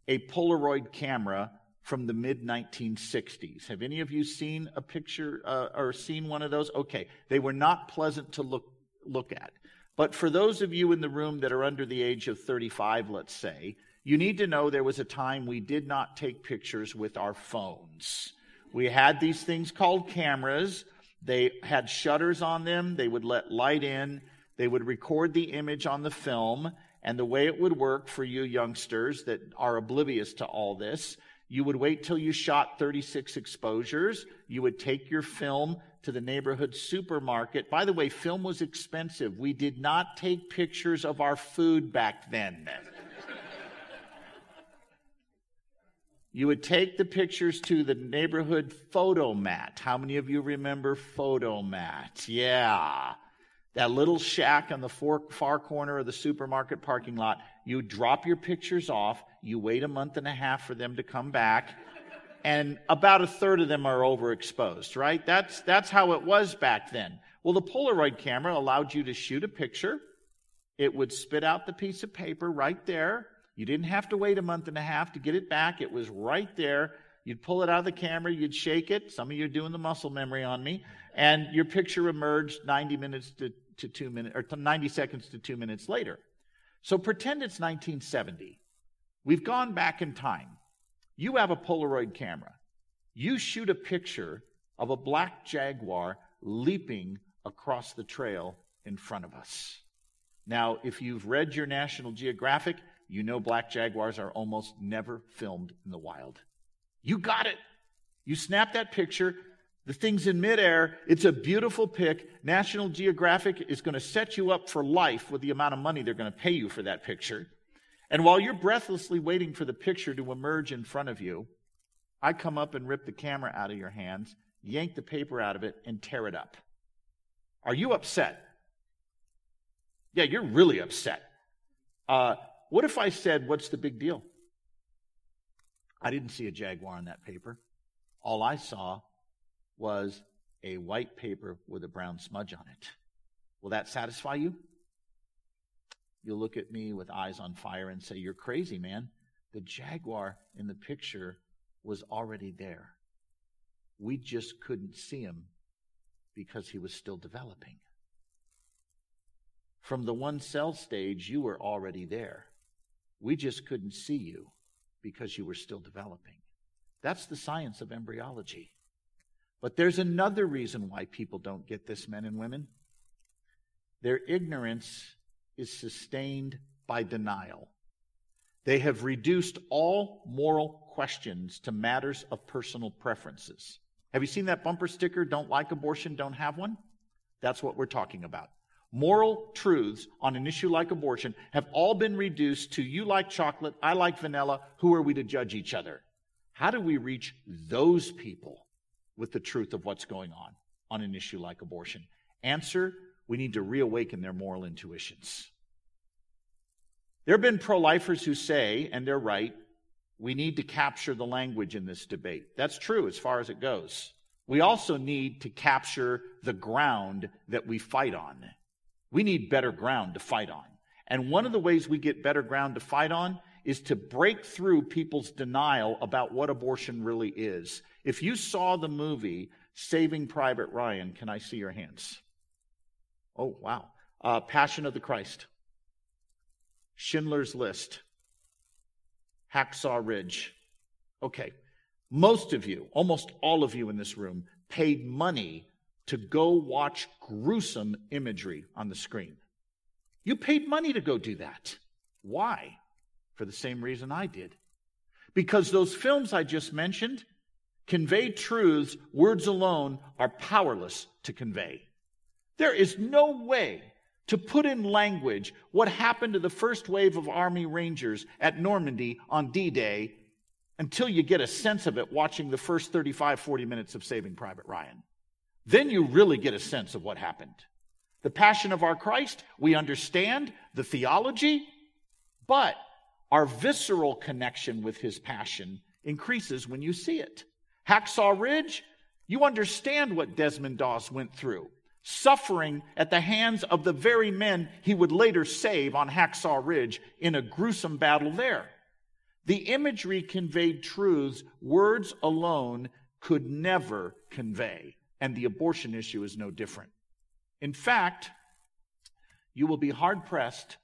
a Polaroid camera from the mid 1960s? Have any of you seen a picture uh, or seen one of those? Okay, they were not pleasant to look, look at. But for those of you in the room that are under the age of 35, let's say, you need to know there was a time we did not take pictures with our phones. We had these things called cameras. They had shutters on them. They would let light in. They would record the image on the film. And the way it would work for you youngsters that are oblivious to all this, you would wait till you shot 36 exposures. You would take your film to the neighborhood supermarket. By the way, film was expensive. We did not take pictures of our food back then. You would take the pictures to the neighborhood Fotomat. How many of you remember Fotomat? Yeah. That little shack on the far corner of the supermarket parking lot. You drop your pictures off. You wait a month and a half for them to come back. And about a third of them are overexposed, right? That's, that's how it was back then. Well, the Polaroid camera allowed you to shoot a picture. It would spit out the piece of paper right there you didn't have to wait a month and a half to get it back. It was right there. You'd pull it out of the camera, you'd shake it. Some of you are doing the muscle memory on me. And your picture emerged 90 minutes to, to two minutes, or 90 seconds to two minutes later. So pretend it's 1970. We've gone back in time. You have a Polaroid camera. You shoot a picture of a black jaguar leaping across the trail in front of us. Now, if you've read your National Geographic, you know black jaguars are almost never filmed in the wild. You got it. You snap that picture, the thing's in midair. It's a beautiful pic. National Geographic is going to set you up for life with the amount of money they're going to pay you for that picture. And while you're breathlessly waiting for the picture to emerge in front of you, I come up and rip the camera out of your hands, yank the paper out of it, and tear it up. Are you upset? Yeah, you're really upset. Uh, what if I said, What's the big deal? I didn't see a jaguar on that paper. All I saw was a white paper with a brown smudge on it. Will that satisfy you? You'll look at me with eyes on fire and say, You're crazy, man. The jaguar in the picture was already there. We just couldn't see him because he was still developing. From the one cell stage, you were already there. We just couldn't see you because you were still developing. That's the science of embryology. But there's another reason why people don't get this, men and women. Their ignorance is sustained by denial. They have reduced all moral questions to matters of personal preferences. Have you seen that bumper sticker, don't like abortion, don't have one? That's what we're talking about. moral truths on an issue like abortion have all been reduced to you like chocolate, I like vanilla, who are we to judge each other? How do we reach those people with the truth of what's going on on an issue like abortion? Answer we need to reawaken their moral intuitions. There have been pro lifers who say, and they're right, we need to capture the language in this debate. That's true as far as it goes. We also need to capture the ground that we fight on. We need better ground to fight on. And one of the ways we get better ground to fight on is to break through people's denial about what abortion really is. If you saw the movie Saving Private Ryan, can I see your hands? Oh, wow. Uh, Passion of the Christ, Schindler's List, Hacksaw Ridge. Okay. Most of you, almost all of you in this room, paid money to go watch gruesome imagery on the screen. You paid money to go do that. Why? For the same reason I did. Because those films I just mentioned convey truths words alone are powerless to convey. There is no way to put in language what happened to the first wave of Army Rangers at Normandy on D Day until you get a sense of it watching the first 35, 40 minutes of Saving Private Ryan. Then you really get a sense of what happened. The passion of our Christ, we understand the theology, but our visceral connection with his passion increases when you see it. Hacksaw Ridge, you understand what Desmond Doss went through, suffering at the hands of the very men he would later save on Hacksaw Ridge in a gruesome battle there. The imagery conveyed truths words alone could never convey and the abortion issue is no different. In fact, you will be hard pressed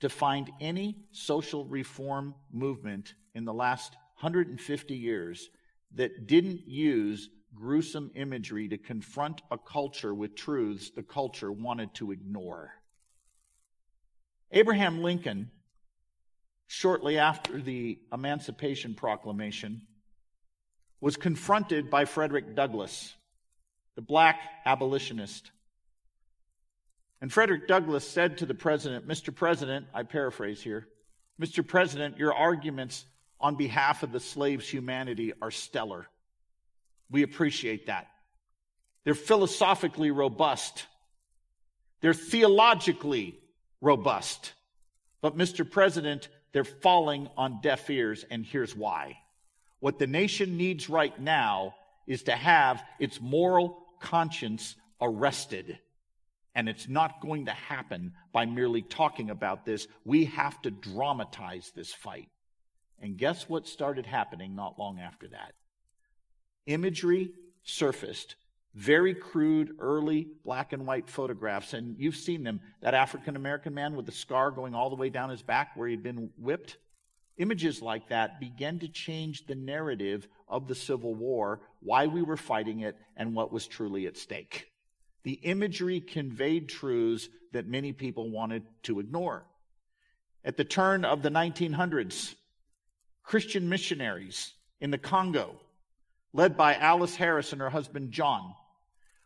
to find any social reform movement in the last 150 years that didn't use gruesome imagery to confront a culture with truths the culture wanted to ignore. Abraham Lincoln, shortly after the Emancipation Proclamation, was confronted by Frederick Douglass the black abolitionist. And Frederick Douglass said to the president, Mr. President, I paraphrase here, Mr. President, your arguments on behalf of the slaves' humanity are stellar. We appreciate that. They're philosophically robust. They're theologically robust. But, Mr. President, they're falling on deaf ears, and here's why. What the nation needs right now is to have its moral conscience arrested. And it's not going to happen by merely talking about this. We have to dramatize this fight. And guess what started happening not long after that? Imagery surfaced, very crude, early black and white photographs, and you've seen them. That African American man with the scar going all the way down his back where he'd been whipped. Images like that began to change the narrative of the Civil War, why we were fighting it, and what was truly at stake. The imagery conveyed truths that many people wanted to ignore. At the turn of the 1900s, Christian missionaries in the Congo, led by Alice Harris and her husband John,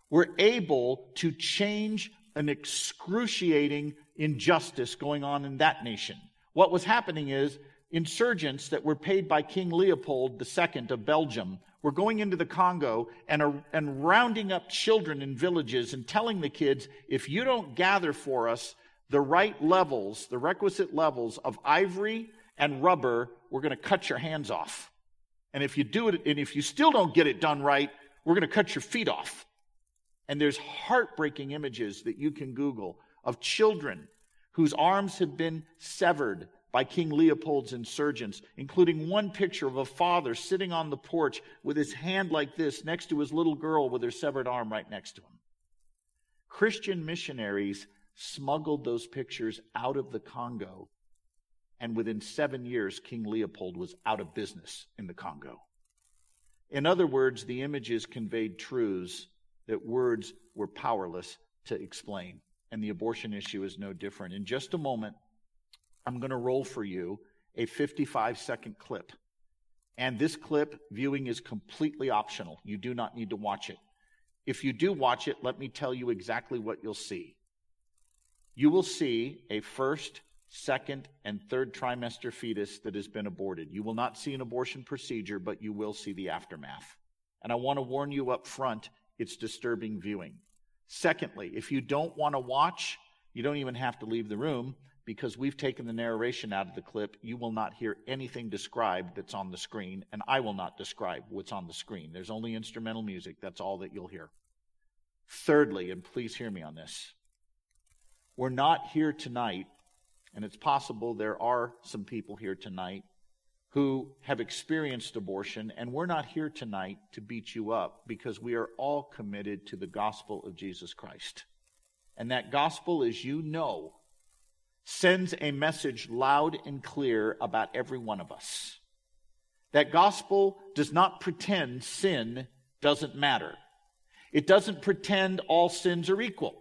were able to change an excruciating injustice going on in that nation. What was happening is insurgents that were paid by King Leopold II of Belgium were going into the Congo and, and rounding up children in villages and telling the kids, if you don't gather for us the right levels, the requisite levels of ivory and rubber, we're going to cut your hands off. And if you do it, and if you still don't get it done right, we're going to cut your feet off. And there's heartbreaking images that you can Google of children whose arms have been severed by King Leopold's insurgents, including one picture of a father sitting on the porch with his hand like this next to his little girl with her severed arm right next to him. Christian missionaries smuggled those pictures out of the Congo, and within seven years, King Leopold was out of business in the Congo. In other words, the images conveyed truths that words were powerless to explain. And the abortion issue is no different. In just a moment, I'm going to roll for you a 55 second clip. And this clip viewing is completely optional. You do not need to watch it. If you do watch it, let me tell you exactly what you'll see. you will see a first, second, and third trimester fetus that has been aborted. You will not see an abortion procedure, but you will see the aftermath. And I want to warn you up front it's disturbing viewing. Secondly, if you don't want to watch, you don't even have to leave the room because we've taken the narration out of the clip. You will not hear anything described that's on the screen, and I will not describe what's on the screen. There's only instrumental music. That's all that you'll hear. Thirdly, and please hear me on this, we're not here tonight, and it's possible there are some people here tonight who have experienced abortion, and we're not here tonight to beat you up because we are all committed to the gospel of Jesus Christ. And that gospel, as you know, sends a message loud and clear about every one of us. That gospel does not pretend sin doesn't matter. It doesn't pretend all sins are equal.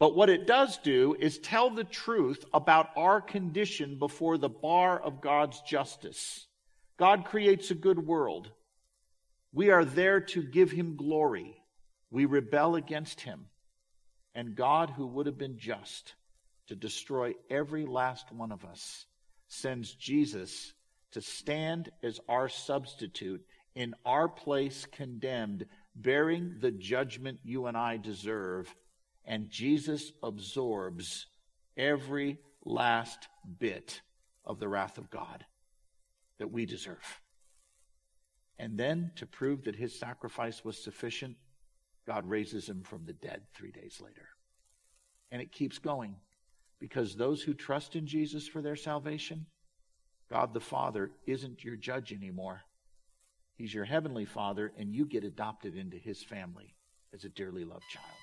But what it does do is tell the truth about our condition before the bar of God's justice. God creates a good world. We are there to give him glory. We rebel against him. And God, who would have been just to destroy every last one of us, sends Jesus to stand as our substitute in our place condemned, bearing the judgment you and I deserve and Jesus absorbs every last bit of the wrath of God that we deserve. And then, to prove that his sacrifice was sufficient, God raises him from the dead three days later. And it keeps going because those who trust in Jesus for their salvation, God the Father isn't your judge anymore. He's your heavenly Father, and you get adopted into his family as a dearly loved child.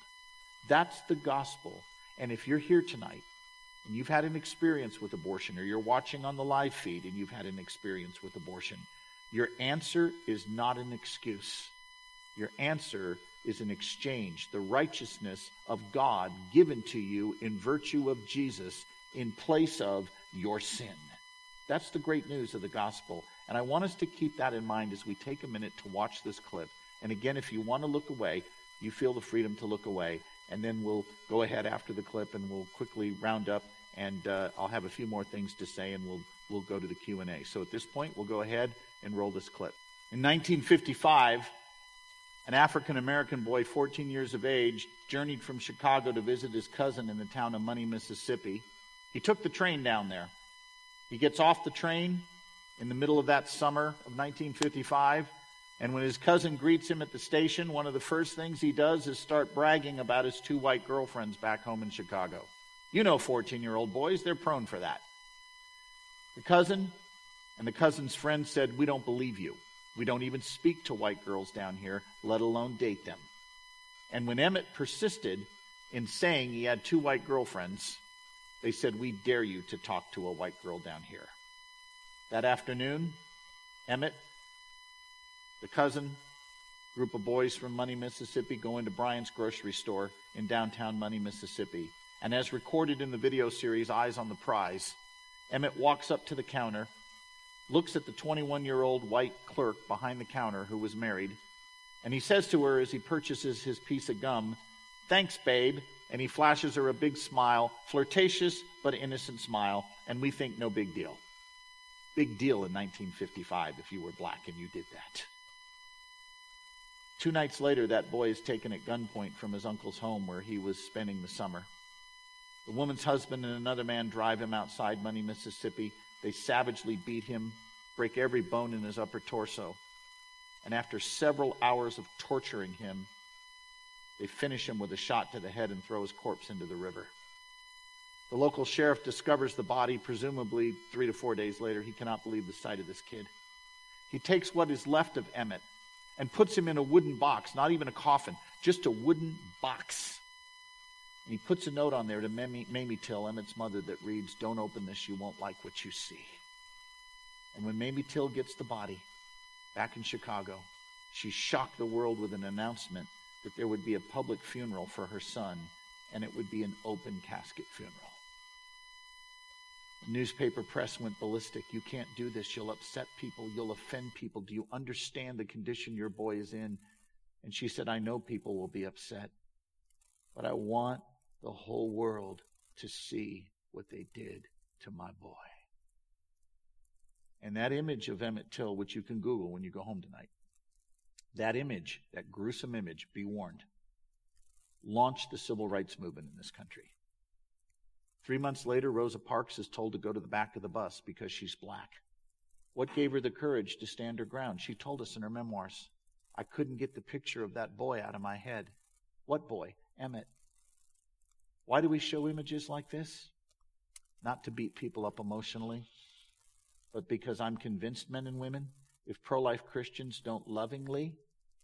That's the gospel. And if you're here tonight and you've had an experience with abortion, or you're watching on the live feed and you've had an experience with abortion, your answer is not an excuse. Your answer is an exchange, the righteousness of God given to you in virtue of Jesus in place of your sin. That's the great news of the gospel. And I want us to keep that in mind as we take a minute to watch this clip. And again, if you want to look away, you feel the freedom to look away and then we'll go ahead after the clip and we'll quickly round up and uh, I'll have a few more things to say and we'll we'll go to the Q&A. So at this point, we'll go ahead and roll this clip. In 1955, an African American boy, 14 years of age, journeyed from Chicago to visit his cousin in the town of Money, Mississippi. He took the train down there. He gets off the train in the middle of that summer of 1955 and when his cousin greets him at the station, one of the first things he does is start bragging about his two white girlfriends back home in Chicago. You know 14 year old boys, they're prone for that. The cousin and the cousin's friend said, We don't believe you. We don't even speak to white girls down here, let alone date them. And when Emmett persisted in saying he had two white girlfriends, they said, We dare you to talk to a white girl down here. That afternoon, Emmett the cousin, group of boys from Money, Mississippi, go into Bryant's grocery store in downtown Money, Mississippi. And as recorded in the video series Eyes on the Prize, Emmett walks up to the counter, looks at the 21 year old white clerk behind the counter who was married, and he says to her as he purchases his piece of gum, Thanks, babe. And he flashes her a big smile, flirtatious but innocent smile, and we think no big deal. Big deal in 1955 if you were black and you did that. Two nights later, that boy is taken at gunpoint from his uncle's home where he was spending the summer. The woman's husband and another man drive him outside Money, Mississippi. They savagely beat him, break every bone in his upper torso. And after several hours of torturing him, they finish him with a shot to the head and throw his corpse into the river. The local sheriff discovers the body, presumably three to four days later. He cannot believe the sight of this kid. He takes what is left of Emmett and puts him in a wooden box, not even a coffin, just a wooden box. And he puts a note on there to Mamie, Mamie Till, Emmett's mother, that reads, Don't open this, you won't like what you see. And when Mamie Till gets the body back in Chicago, she shocked the world with an announcement that there would be a public funeral for her son, and it would be an open casket funeral. Newspaper press went ballistic. You can't do this. You'll upset people. You'll offend people. Do you understand the condition your boy is in? And she said, I know people will be upset, but I want the whole world to see what they did to my boy. And that image of Emmett Till, which you can Google when you go home tonight, that image, that gruesome image, be warned, launched the civil rights movement in this country. Three months later, Rosa Parks is told to go to the back of the bus because she's black. What gave her the courage to stand her ground? She told us in her memoirs, I couldn't get the picture of that boy out of my head. What boy? Emmett. Why do we show images like this? Not to beat people up emotionally, but because I'm convinced, men and women, if pro life Christians don't lovingly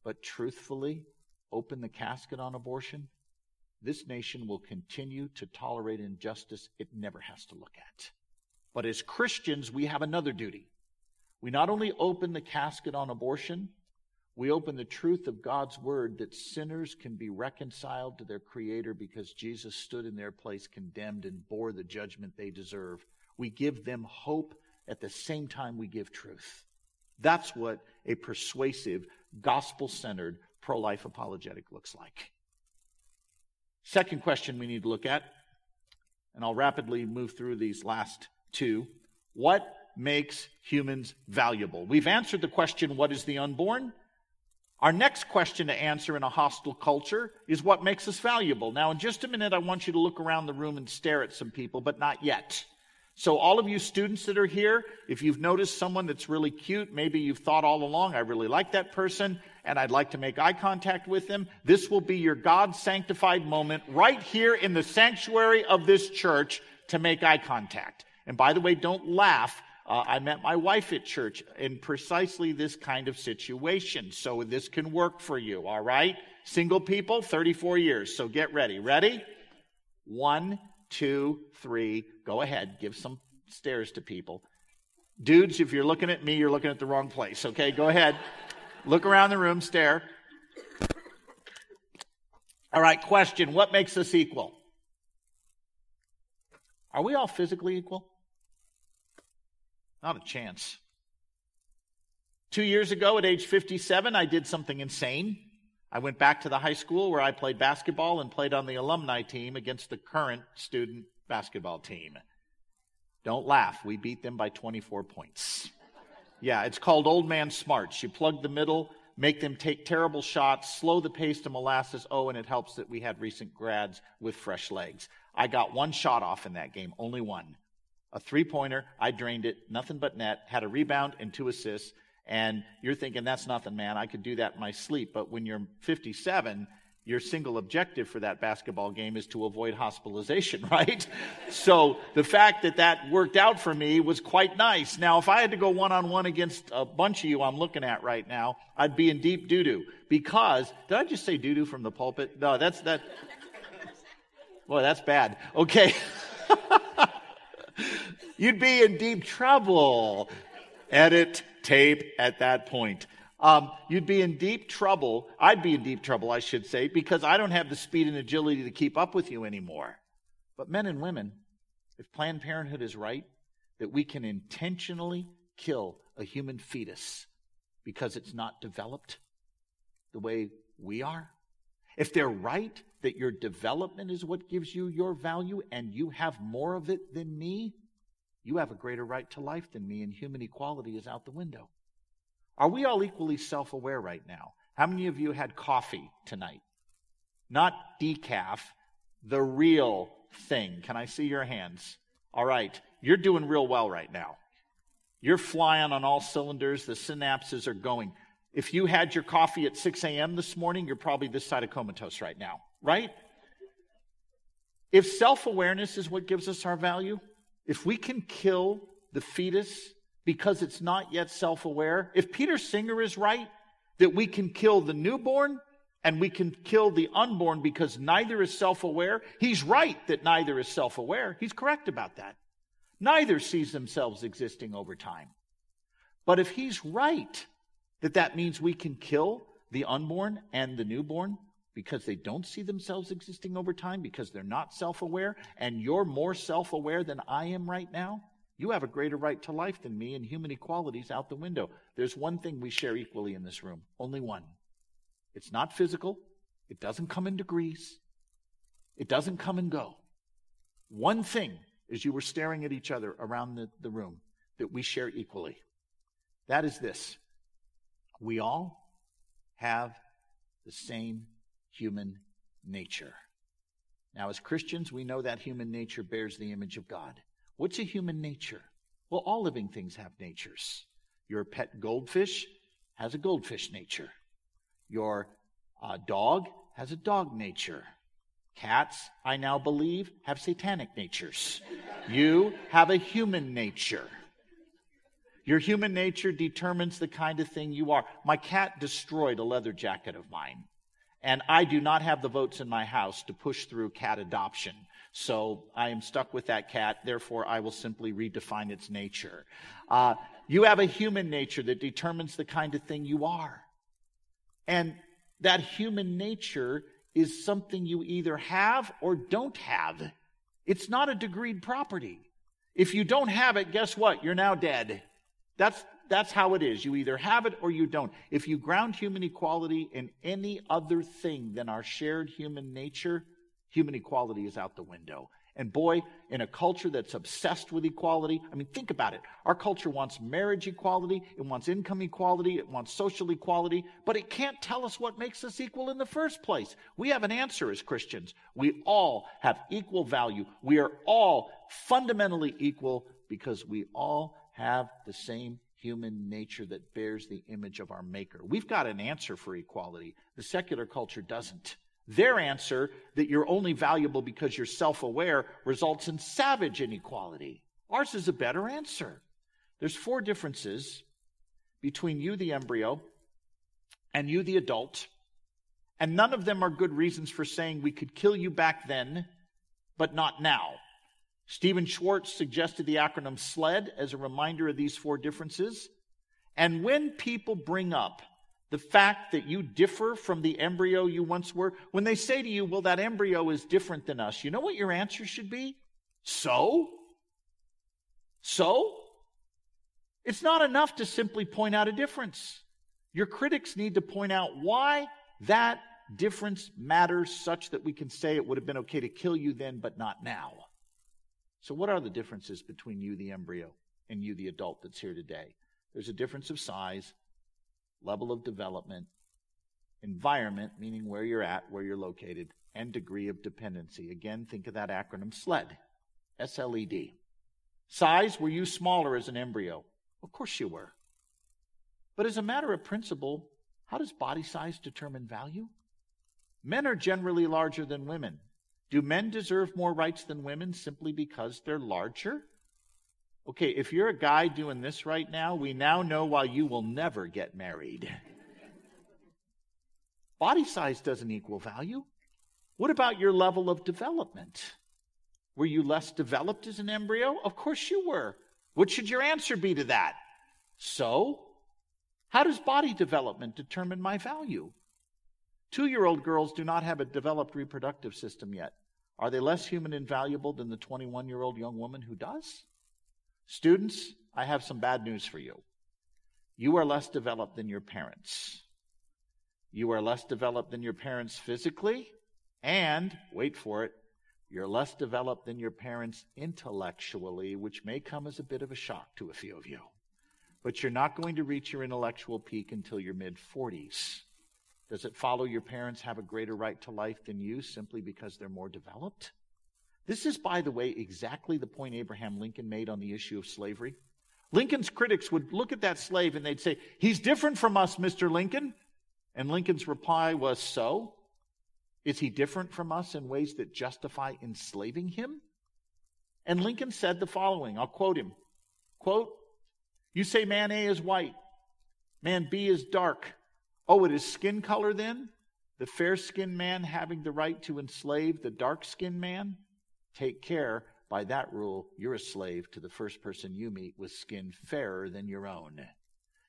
but truthfully open the casket on abortion, this nation will continue to tolerate injustice it never has to look at. But as Christians, we have another duty. We not only open the casket on abortion, we open the truth of God's word that sinners can be reconciled to their Creator because Jesus stood in their place condemned and bore the judgment they deserve. We give them hope at the same time we give truth. That's what a persuasive, gospel centered, pro life apologetic looks like. Second question we need to look at, and I'll rapidly move through these last two. What makes humans valuable? We've answered the question, what is the unborn? Our next question to answer in a hostile culture is what makes us valuable. Now, in just a minute, I want you to look around the room and stare at some people, but not yet. So, all of you students that are here, if you've noticed someone that's really cute, maybe you've thought all along, I really like that person, and I'd like to make eye contact with them, this will be your God sanctified moment right here in the sanctuary of this church to make eye contact. And by the way, don't laugh uh, I met my wife at church in precisely this kind of situation. So this can work for you, all right? Single people, 34 years. So get ready. Ready? One, two, three. Go ahead. Give some stares to people. Dudes, if you're looking at me, you're looking at the wrong place. Okay, go ahead. Look around the room, stare. All right, question What makes us equal? Are we all physically equal? Not a chance. Two years ago, at age 57, I did something insane. I went back to the high school where I played basketball and played on the alumni team against the current student basketball team. Don't laugh. We beat them by 24 points. Yeah, it's called old man smarts. You plug the middle, make them take terrible shots, slow the pace to molasses. Oh, and it helps that we had recent grads with fresh legs. I got one shot off in that game, only one a three pointer. I drained it, nothing but net, had a rebound and two assists. And you're thinking, that's nothing, man. I could do that in my sleep. But when you're 57, your single objective for that basketball game is to avoid hospitalization, right? so the fact that that worked out for me was quite nice. Now, if I had to go one on one against a bunch of you I'm looking at right now, I'd be in deep doo doo. Because, did I just say doo doo from the pulpit? No, that's that. Boy, that's bad. Okay. you'd be in deep trouble. Edit tape at that point. Um, you'd be in deep trouble. I'd be in deep trouble, I should say, because I don't have the speed and agility to keep up with you anymore. But men and women, if Planned Parenthood is right, that we can intentionally kill a human fetus because it's not developed the way we are, if they're right that your development is what gives you your value and you have more of it than me, you have a greater right to life than me, and human equality is out the window. Are we all equally self aware right now? How many of you had coffee tonight? Not decaf, the real thing. Can I see your hands? All right, you're doing real well right now. You're flying on all cylinders, the synapses are going. If you had your coffee at 6 a.m. this morning, you're probably this side of comatose right now, right? If self awareness is what gives us our value, if we can kill the fetus because it's not yet self aware, if Peter Singer is right that we can kill the newborn and we can kill the unborn because neither is self aware, he's right that neither is self aware. He's correct about that. Neither sees themselves existing over time. But if he's right that that means we can kill the unborn and the newborn, because they don't see themselves existing over time, because they're not self aware, and you're more self aware than I am right now, you have a greater right to life than me, and human equality is out the window. There's one thing we share equally in this room only one. It's not physical, it doesn't come in degrees, it doesn't come and go. one thing as you were staring at each other around the, the room that we share equally. That is this we all have the same human nature. Now, as Christians, we know that human nature bears the image of God. What's a human nature? Well, all living things have natures. Your pet goldfish has a goldfish nature. Your uh, dog has a dog nature. Cats, I now believe, have satanic natures. You have a human nature. Your human nature determines the kind of thing you are. My cat destroyed a leather jacket of mine. And I do not have the votes in my house to push through cat adoption. So I am stuck with that cat. Therefore, I will simply redefine its nature. Uh, you have a human nature that determines the kind of thing you are. And that human nature is something you either have or don't have. It's not a degreed property. If you don't have it, guess what? You're now dead. That's, that's how it is. You either have it or you don't. If you ground human equality in any other thing than our shared human nature, human equality is out the window. And boy, in a culture that's obsessed with equality, I mean, think about it. Our culture wants marriage equality, it wants income equality, it wants social equality, but it can't tell us what makes us equal in the first place. We have an answer as Christians. We all have equal value. We are all fundamentally equal because we all have the same human nature that bears the image of our Maker. We've got an answer for equality. The secular culture doesn't. Their answer, that you're only valuable because you're self aware, results in savage inequality. Ours is a better answer. There's four differences between you, the embryo, and you, the adult, and none of them are good reasons for saying we could kill you back then, but not now. Stephen Schwarz suggested the acronym SLED as a reminder of these four differences. And when people bring up the fact that you differ from the embryo you once were, when they say to you, well, that embryo is different than us, you know what your answer should be? So? So? It's not enough to simply point out a difference. Your critics need to point out why that difference matters such that we can say it would have been okay to kill you then, but not now. So, what are the differences between you, the embryo, and you, the adult that's here today? There's a difference of size, level of development, environment, meaning where you're at, where you're located, and degree of dependency. Again, think of that acronym SLED. S L E D. Size, were you smaller as an embryo? Of course you were. But as a matter of principle, how does body size determine value? Men are generally larger than women. Do men deserve more rights than women simply because they're larger? Okay, if you're a guy doing this right now, we now know why you will never get married. Body size doesn't equal value. What about your level of development? Were you less developed as an embryo? Of course you were. What should your answer be to that? So, how does body development determine my value? Two year old girls do not have a developed reproductive system yet. Are they less human and valuable than the 21 year old young woman who does? Students, I have some bad news for you. You are less developed than your parents. You are less developed than your parents physically, and, wait for it, you're less developed than your parents intellectually, which may come as a bit of a shock to a few of you. But you're not going to reach your intellectual peak until your mid 40s. Does it follow your parents have a greater right to life than you simply because they're more developed? This is, by the way, exactly the point Abraham Lincoln made on the issue of slavery. Lincoln's critics would look at that slave and they'd say, He's different from us, Mr. Lincoln. And Lincoln's reply was, So? Is he different from us in ways that justify enslaving him? And Lincoln said the following I'll quote him. Quote, You say man A is white, man B is dark. Oh, it is skin color then? The fair skinned man having the right to enslave the dark skinned man? Take care. By that rule, you're a slave to the first person you meet with skin fairer than your own.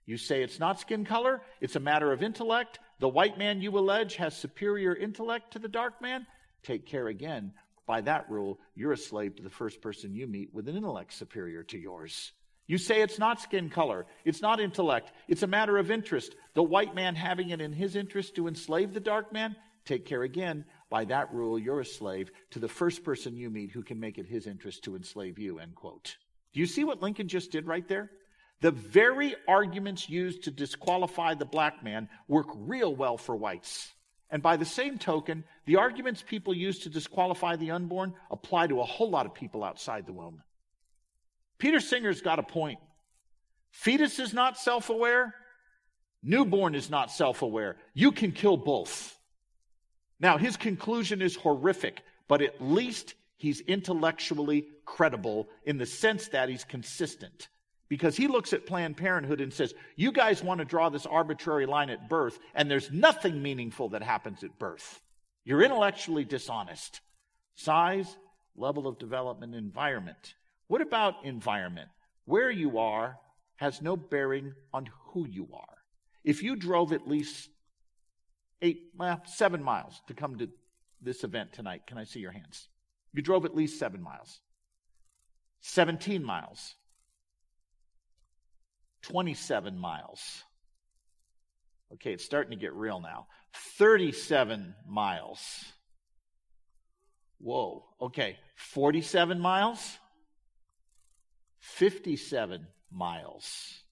You say it's not skin color, it's a matter of intellect. The white man you allege has superior intellect to the dark man. Take care again. By that rule, you're a slave to the first person you meet with an intellect superior to yours. You say it's not skin color, it's not intellect, it's a matter of interest. The white man having it in his interest to enslave the dark man. Take care again. By that rule, you're a slave to the first person you meet who can make it his interest to enslave you, end quote. Do you see what Lincoln just did right there? The very arguments used to disqualify the black man work real well for whites. And by the same token, the arguments people use to disqualify the unborn apply to a whole lot of people outside the womb. Peter Singer's got a point. Fetus is not self aware, newborn is not self aware. You can kill both. Now, his conclusion is horrific, but at least he's intellectually credible in the sense that he's consistent. Because he looks at Planned Parenthood and says, You guys want to draw this arbitrary line at birth, and there's nothing meaningful that happens at birth. You're intellectually dishonest. Size, level of development, environment. What about environment? Where you are has no bearing on who you are. If you drove at least eight, well, seven miles to come to this event tonight, can I see your hands? You drove at least seven miles. 17 miles. 27 miles. Okay, it's starting to get real now. 37 miles. Whoa. Okay, 47 miles. 57 miles.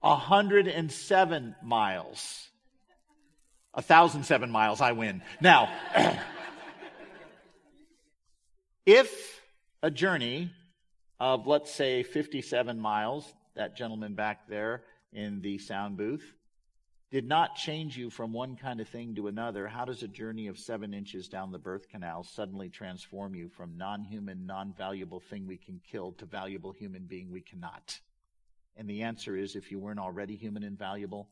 107 miles. 1,007 miles, I win. Now, if a journey of, let's say, 57 miles, that gentleman back there in the sound booth, did not change you from one kind of thing to another, how does a journey of seven inches down the birth canal suddenly transform you from non human, non valuable thing we can kill to valuable human being we cannot? And the answer is if you weren't already human and valuable,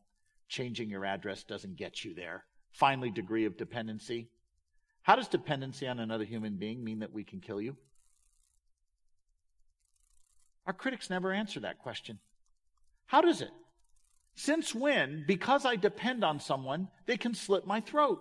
changing your address doesn't get you there. Finally, degree of dependency. How does dependency on another human being mean that we can kill you? Our critics never answer that question. How does it? Since when, because I depend on someone, they can slit my throat?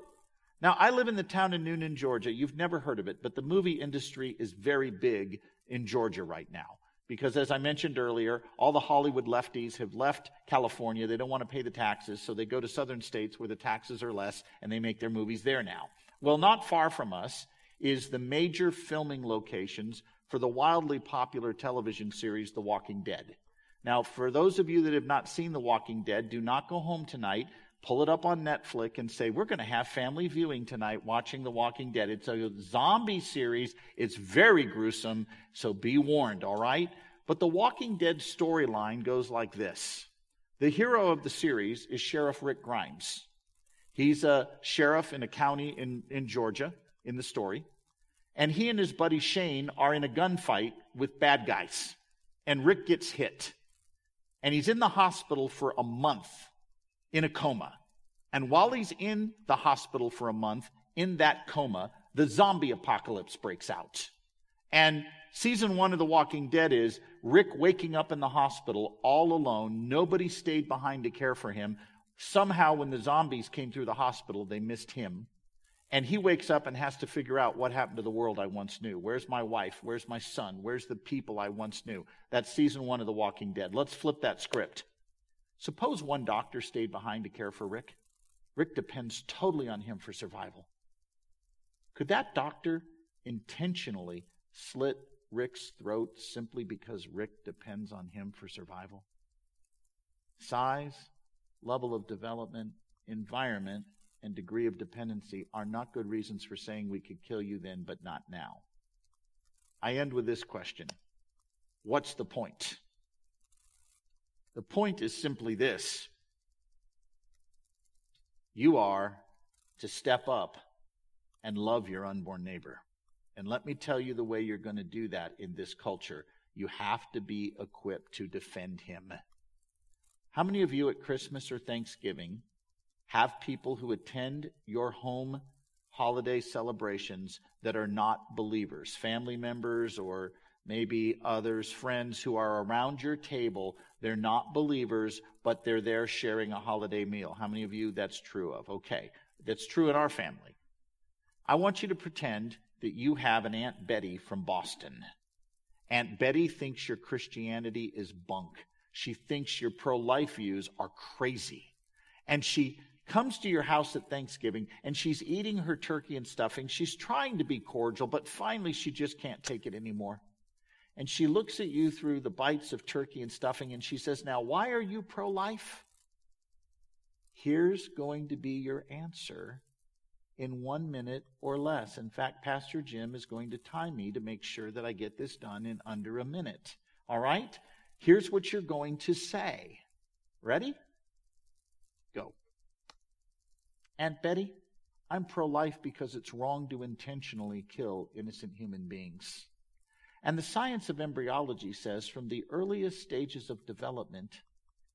Now, I live in the town of Newnan, Georgia. You've never heard of it, but the movie industry is very big in Georgia right now. Because as I mentioned earlier, all the Hollywood lefties have left California. They don't want to pay the taxes, so they go to southern states where the taxes are less and they make their movies there now. Well, not far from us is the major filming locations for the wildly popular television series The Walking Dead. Now, for those of you that have not seen The Walking Dead, do not go home tonight, pull it up on Netflix, and say, We're going to have family viewing tonight watching The Walking Dead. It's a zombie series, it's very gruesome, so be warned, all right? But The Walking Dead storyline goes like this The hero of the series is Sheriff Rick Grimes. He's a sheriff in a county in, in Georgia in the story. And he and his buddy Shane are in a gunfight with bad guys. And Rick gets hit and he's in the hospital for a month in a coma. And while he's in the hospital for a month in that coma, the zombie apocalypse breaks out. And season one of The Walking Dead is Rick waking up in the hospital all alone. Nobody stayed behind to care for him. Somehow, when the zombies came through the hospital, they missed him. And he wakes up and has to figure out what happened to the world I once knew. Where's my wife? Where's my son? Where's the people I once knew? That's season one of The Walking Dead. Let's flip that script. Suppose one doctor stayed behind to care for Rick. Rick depends totally on him for survival. Could that doctor intentionally slit Rick's throat simply because Rick depends on him for survival? Size, level of development, environment, and degree of dependency are not good reasons for saying we could kill you then, but not now. I end with this question What's the point? The point is simply this you are to step up and love your unborn neighbor. And let me tell you the way you're going to do that in this culture. You have to be equipped to defend him. How many of you at Christmas or Thanksgiving have people who attend your home holiday celebrations that are not believers, family members or maybe others, friends who are around your table. They're not believers, but they're there sharing a holiday meal. How many of you that's true of? Okay. That's true in our family. I want you to pretend that you have an Aunt Betty from Boston. Aunt Betty thinks your Christianity is bunk. She thinks your pro life views are crazy. And she comes to your house at Thanksgiving and she's eating her turkey and stuffing. She's trying to be cordial, but finally she just can't take it anymore. And she looks at you through the bites of turkey and stuffing and she says, Now, why are you pro life? Here's going to be your answer in one minute or less. In fact, Pastor Jim is going to time me to make sure that I get this done in under a minute. All right? Here's what you're going to say. Ready? Go. Aunt Betty, I'm pro life because it's wrong to intentionally kill innocent human beings. And the science of embryology says from the earliest stages of development,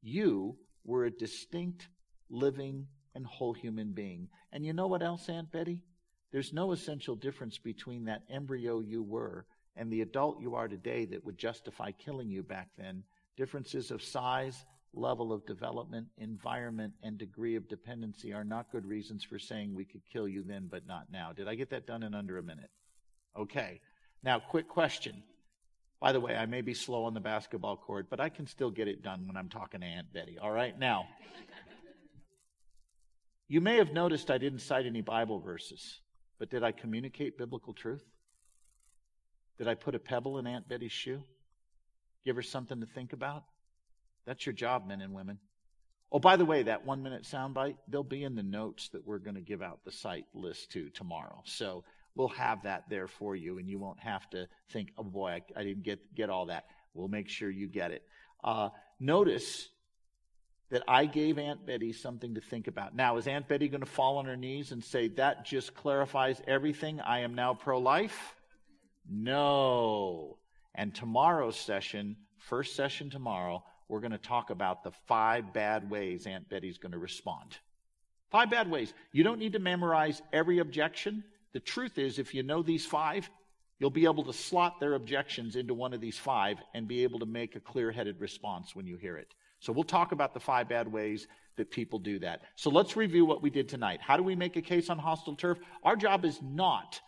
you were a distinct, living, and whole human being. And you know what else, Aunt Betty? There's no essential difference between that embryo you were and the adult you are today that would justify killing you back then. Differences of size, level of development, environment, and degree of dependency are not good reasons for saying we could kill you then, but not now. Did I get that done in under a minute? Okay. Now, quick question. By the way, I may be slow on the basketball court, but I can still get it done when I'm talking to Aunt Betty. All right? Now, you may have noticed I didn't cite any Bible verses, but did I communicate biblical truth? Did I put a pebble in Aunt Betty's shoe? Give her something to think about? That's your job, men and women. Oh, by the way, that one minute soundbite, they'll be in the notes that we're going to give out the site list to tomorrow. So we'll have that there for you, and you won't have to think, oh boy, I, I didn't get, get all that. We'll make sure you get it. Uh, notice that I gave Aunt Betty something to think about. Now, is Aunt Betty going to fall on her knees and say, that just clarifies everything? I am now pro life? No. And tomorrow's session, first session tomorrow, we're going to talk about the five bad ways Aunt Betty's going to respond. Five bad ways. You don't need to memorize every objection. The truth is, if you know these five, you'll be able to slot their objections into one of these five and be able to make a clear headed response when you hear it. So we'll talk about the five bad ways that people do that. So let's review what we did tonight. How do we make a case on hostile turf? Our job is not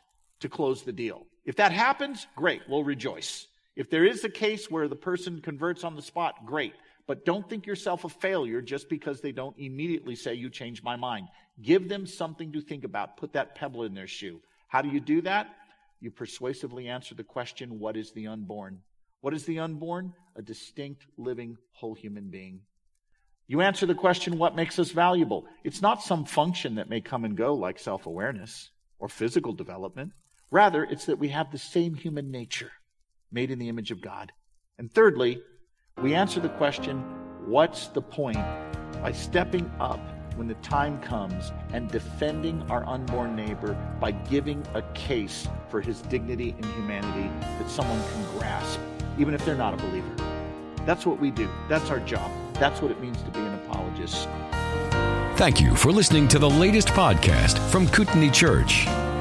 to close the deal. If that happens, great, we'll rejoice. If there is a case where the person converts on the spot, great. But don't think yourself a failure just because they don't immediately say, You changed my mind. Give them something to think about. Put that pebble in their shoe. How do you do that? You persuasively answer the question, What is the unborn? What is the unborn? A distinct, living, whole human being. You answer the question, What makes us valuable? It's not some function that may come and go like self awareness or physical development. Rather, it's that we have the same human nature made in the image of God. And thirdly, we answer the question, what's the point? By stepping up when the time comes and defending our unborn neighbor by giving a case for his dignity and humanity that someone can grasp, even if they're not a believer. That's what we do. That's our job. That's what it means to be an apologist. Thank you for listening to the latest podcast from Kootenai Church.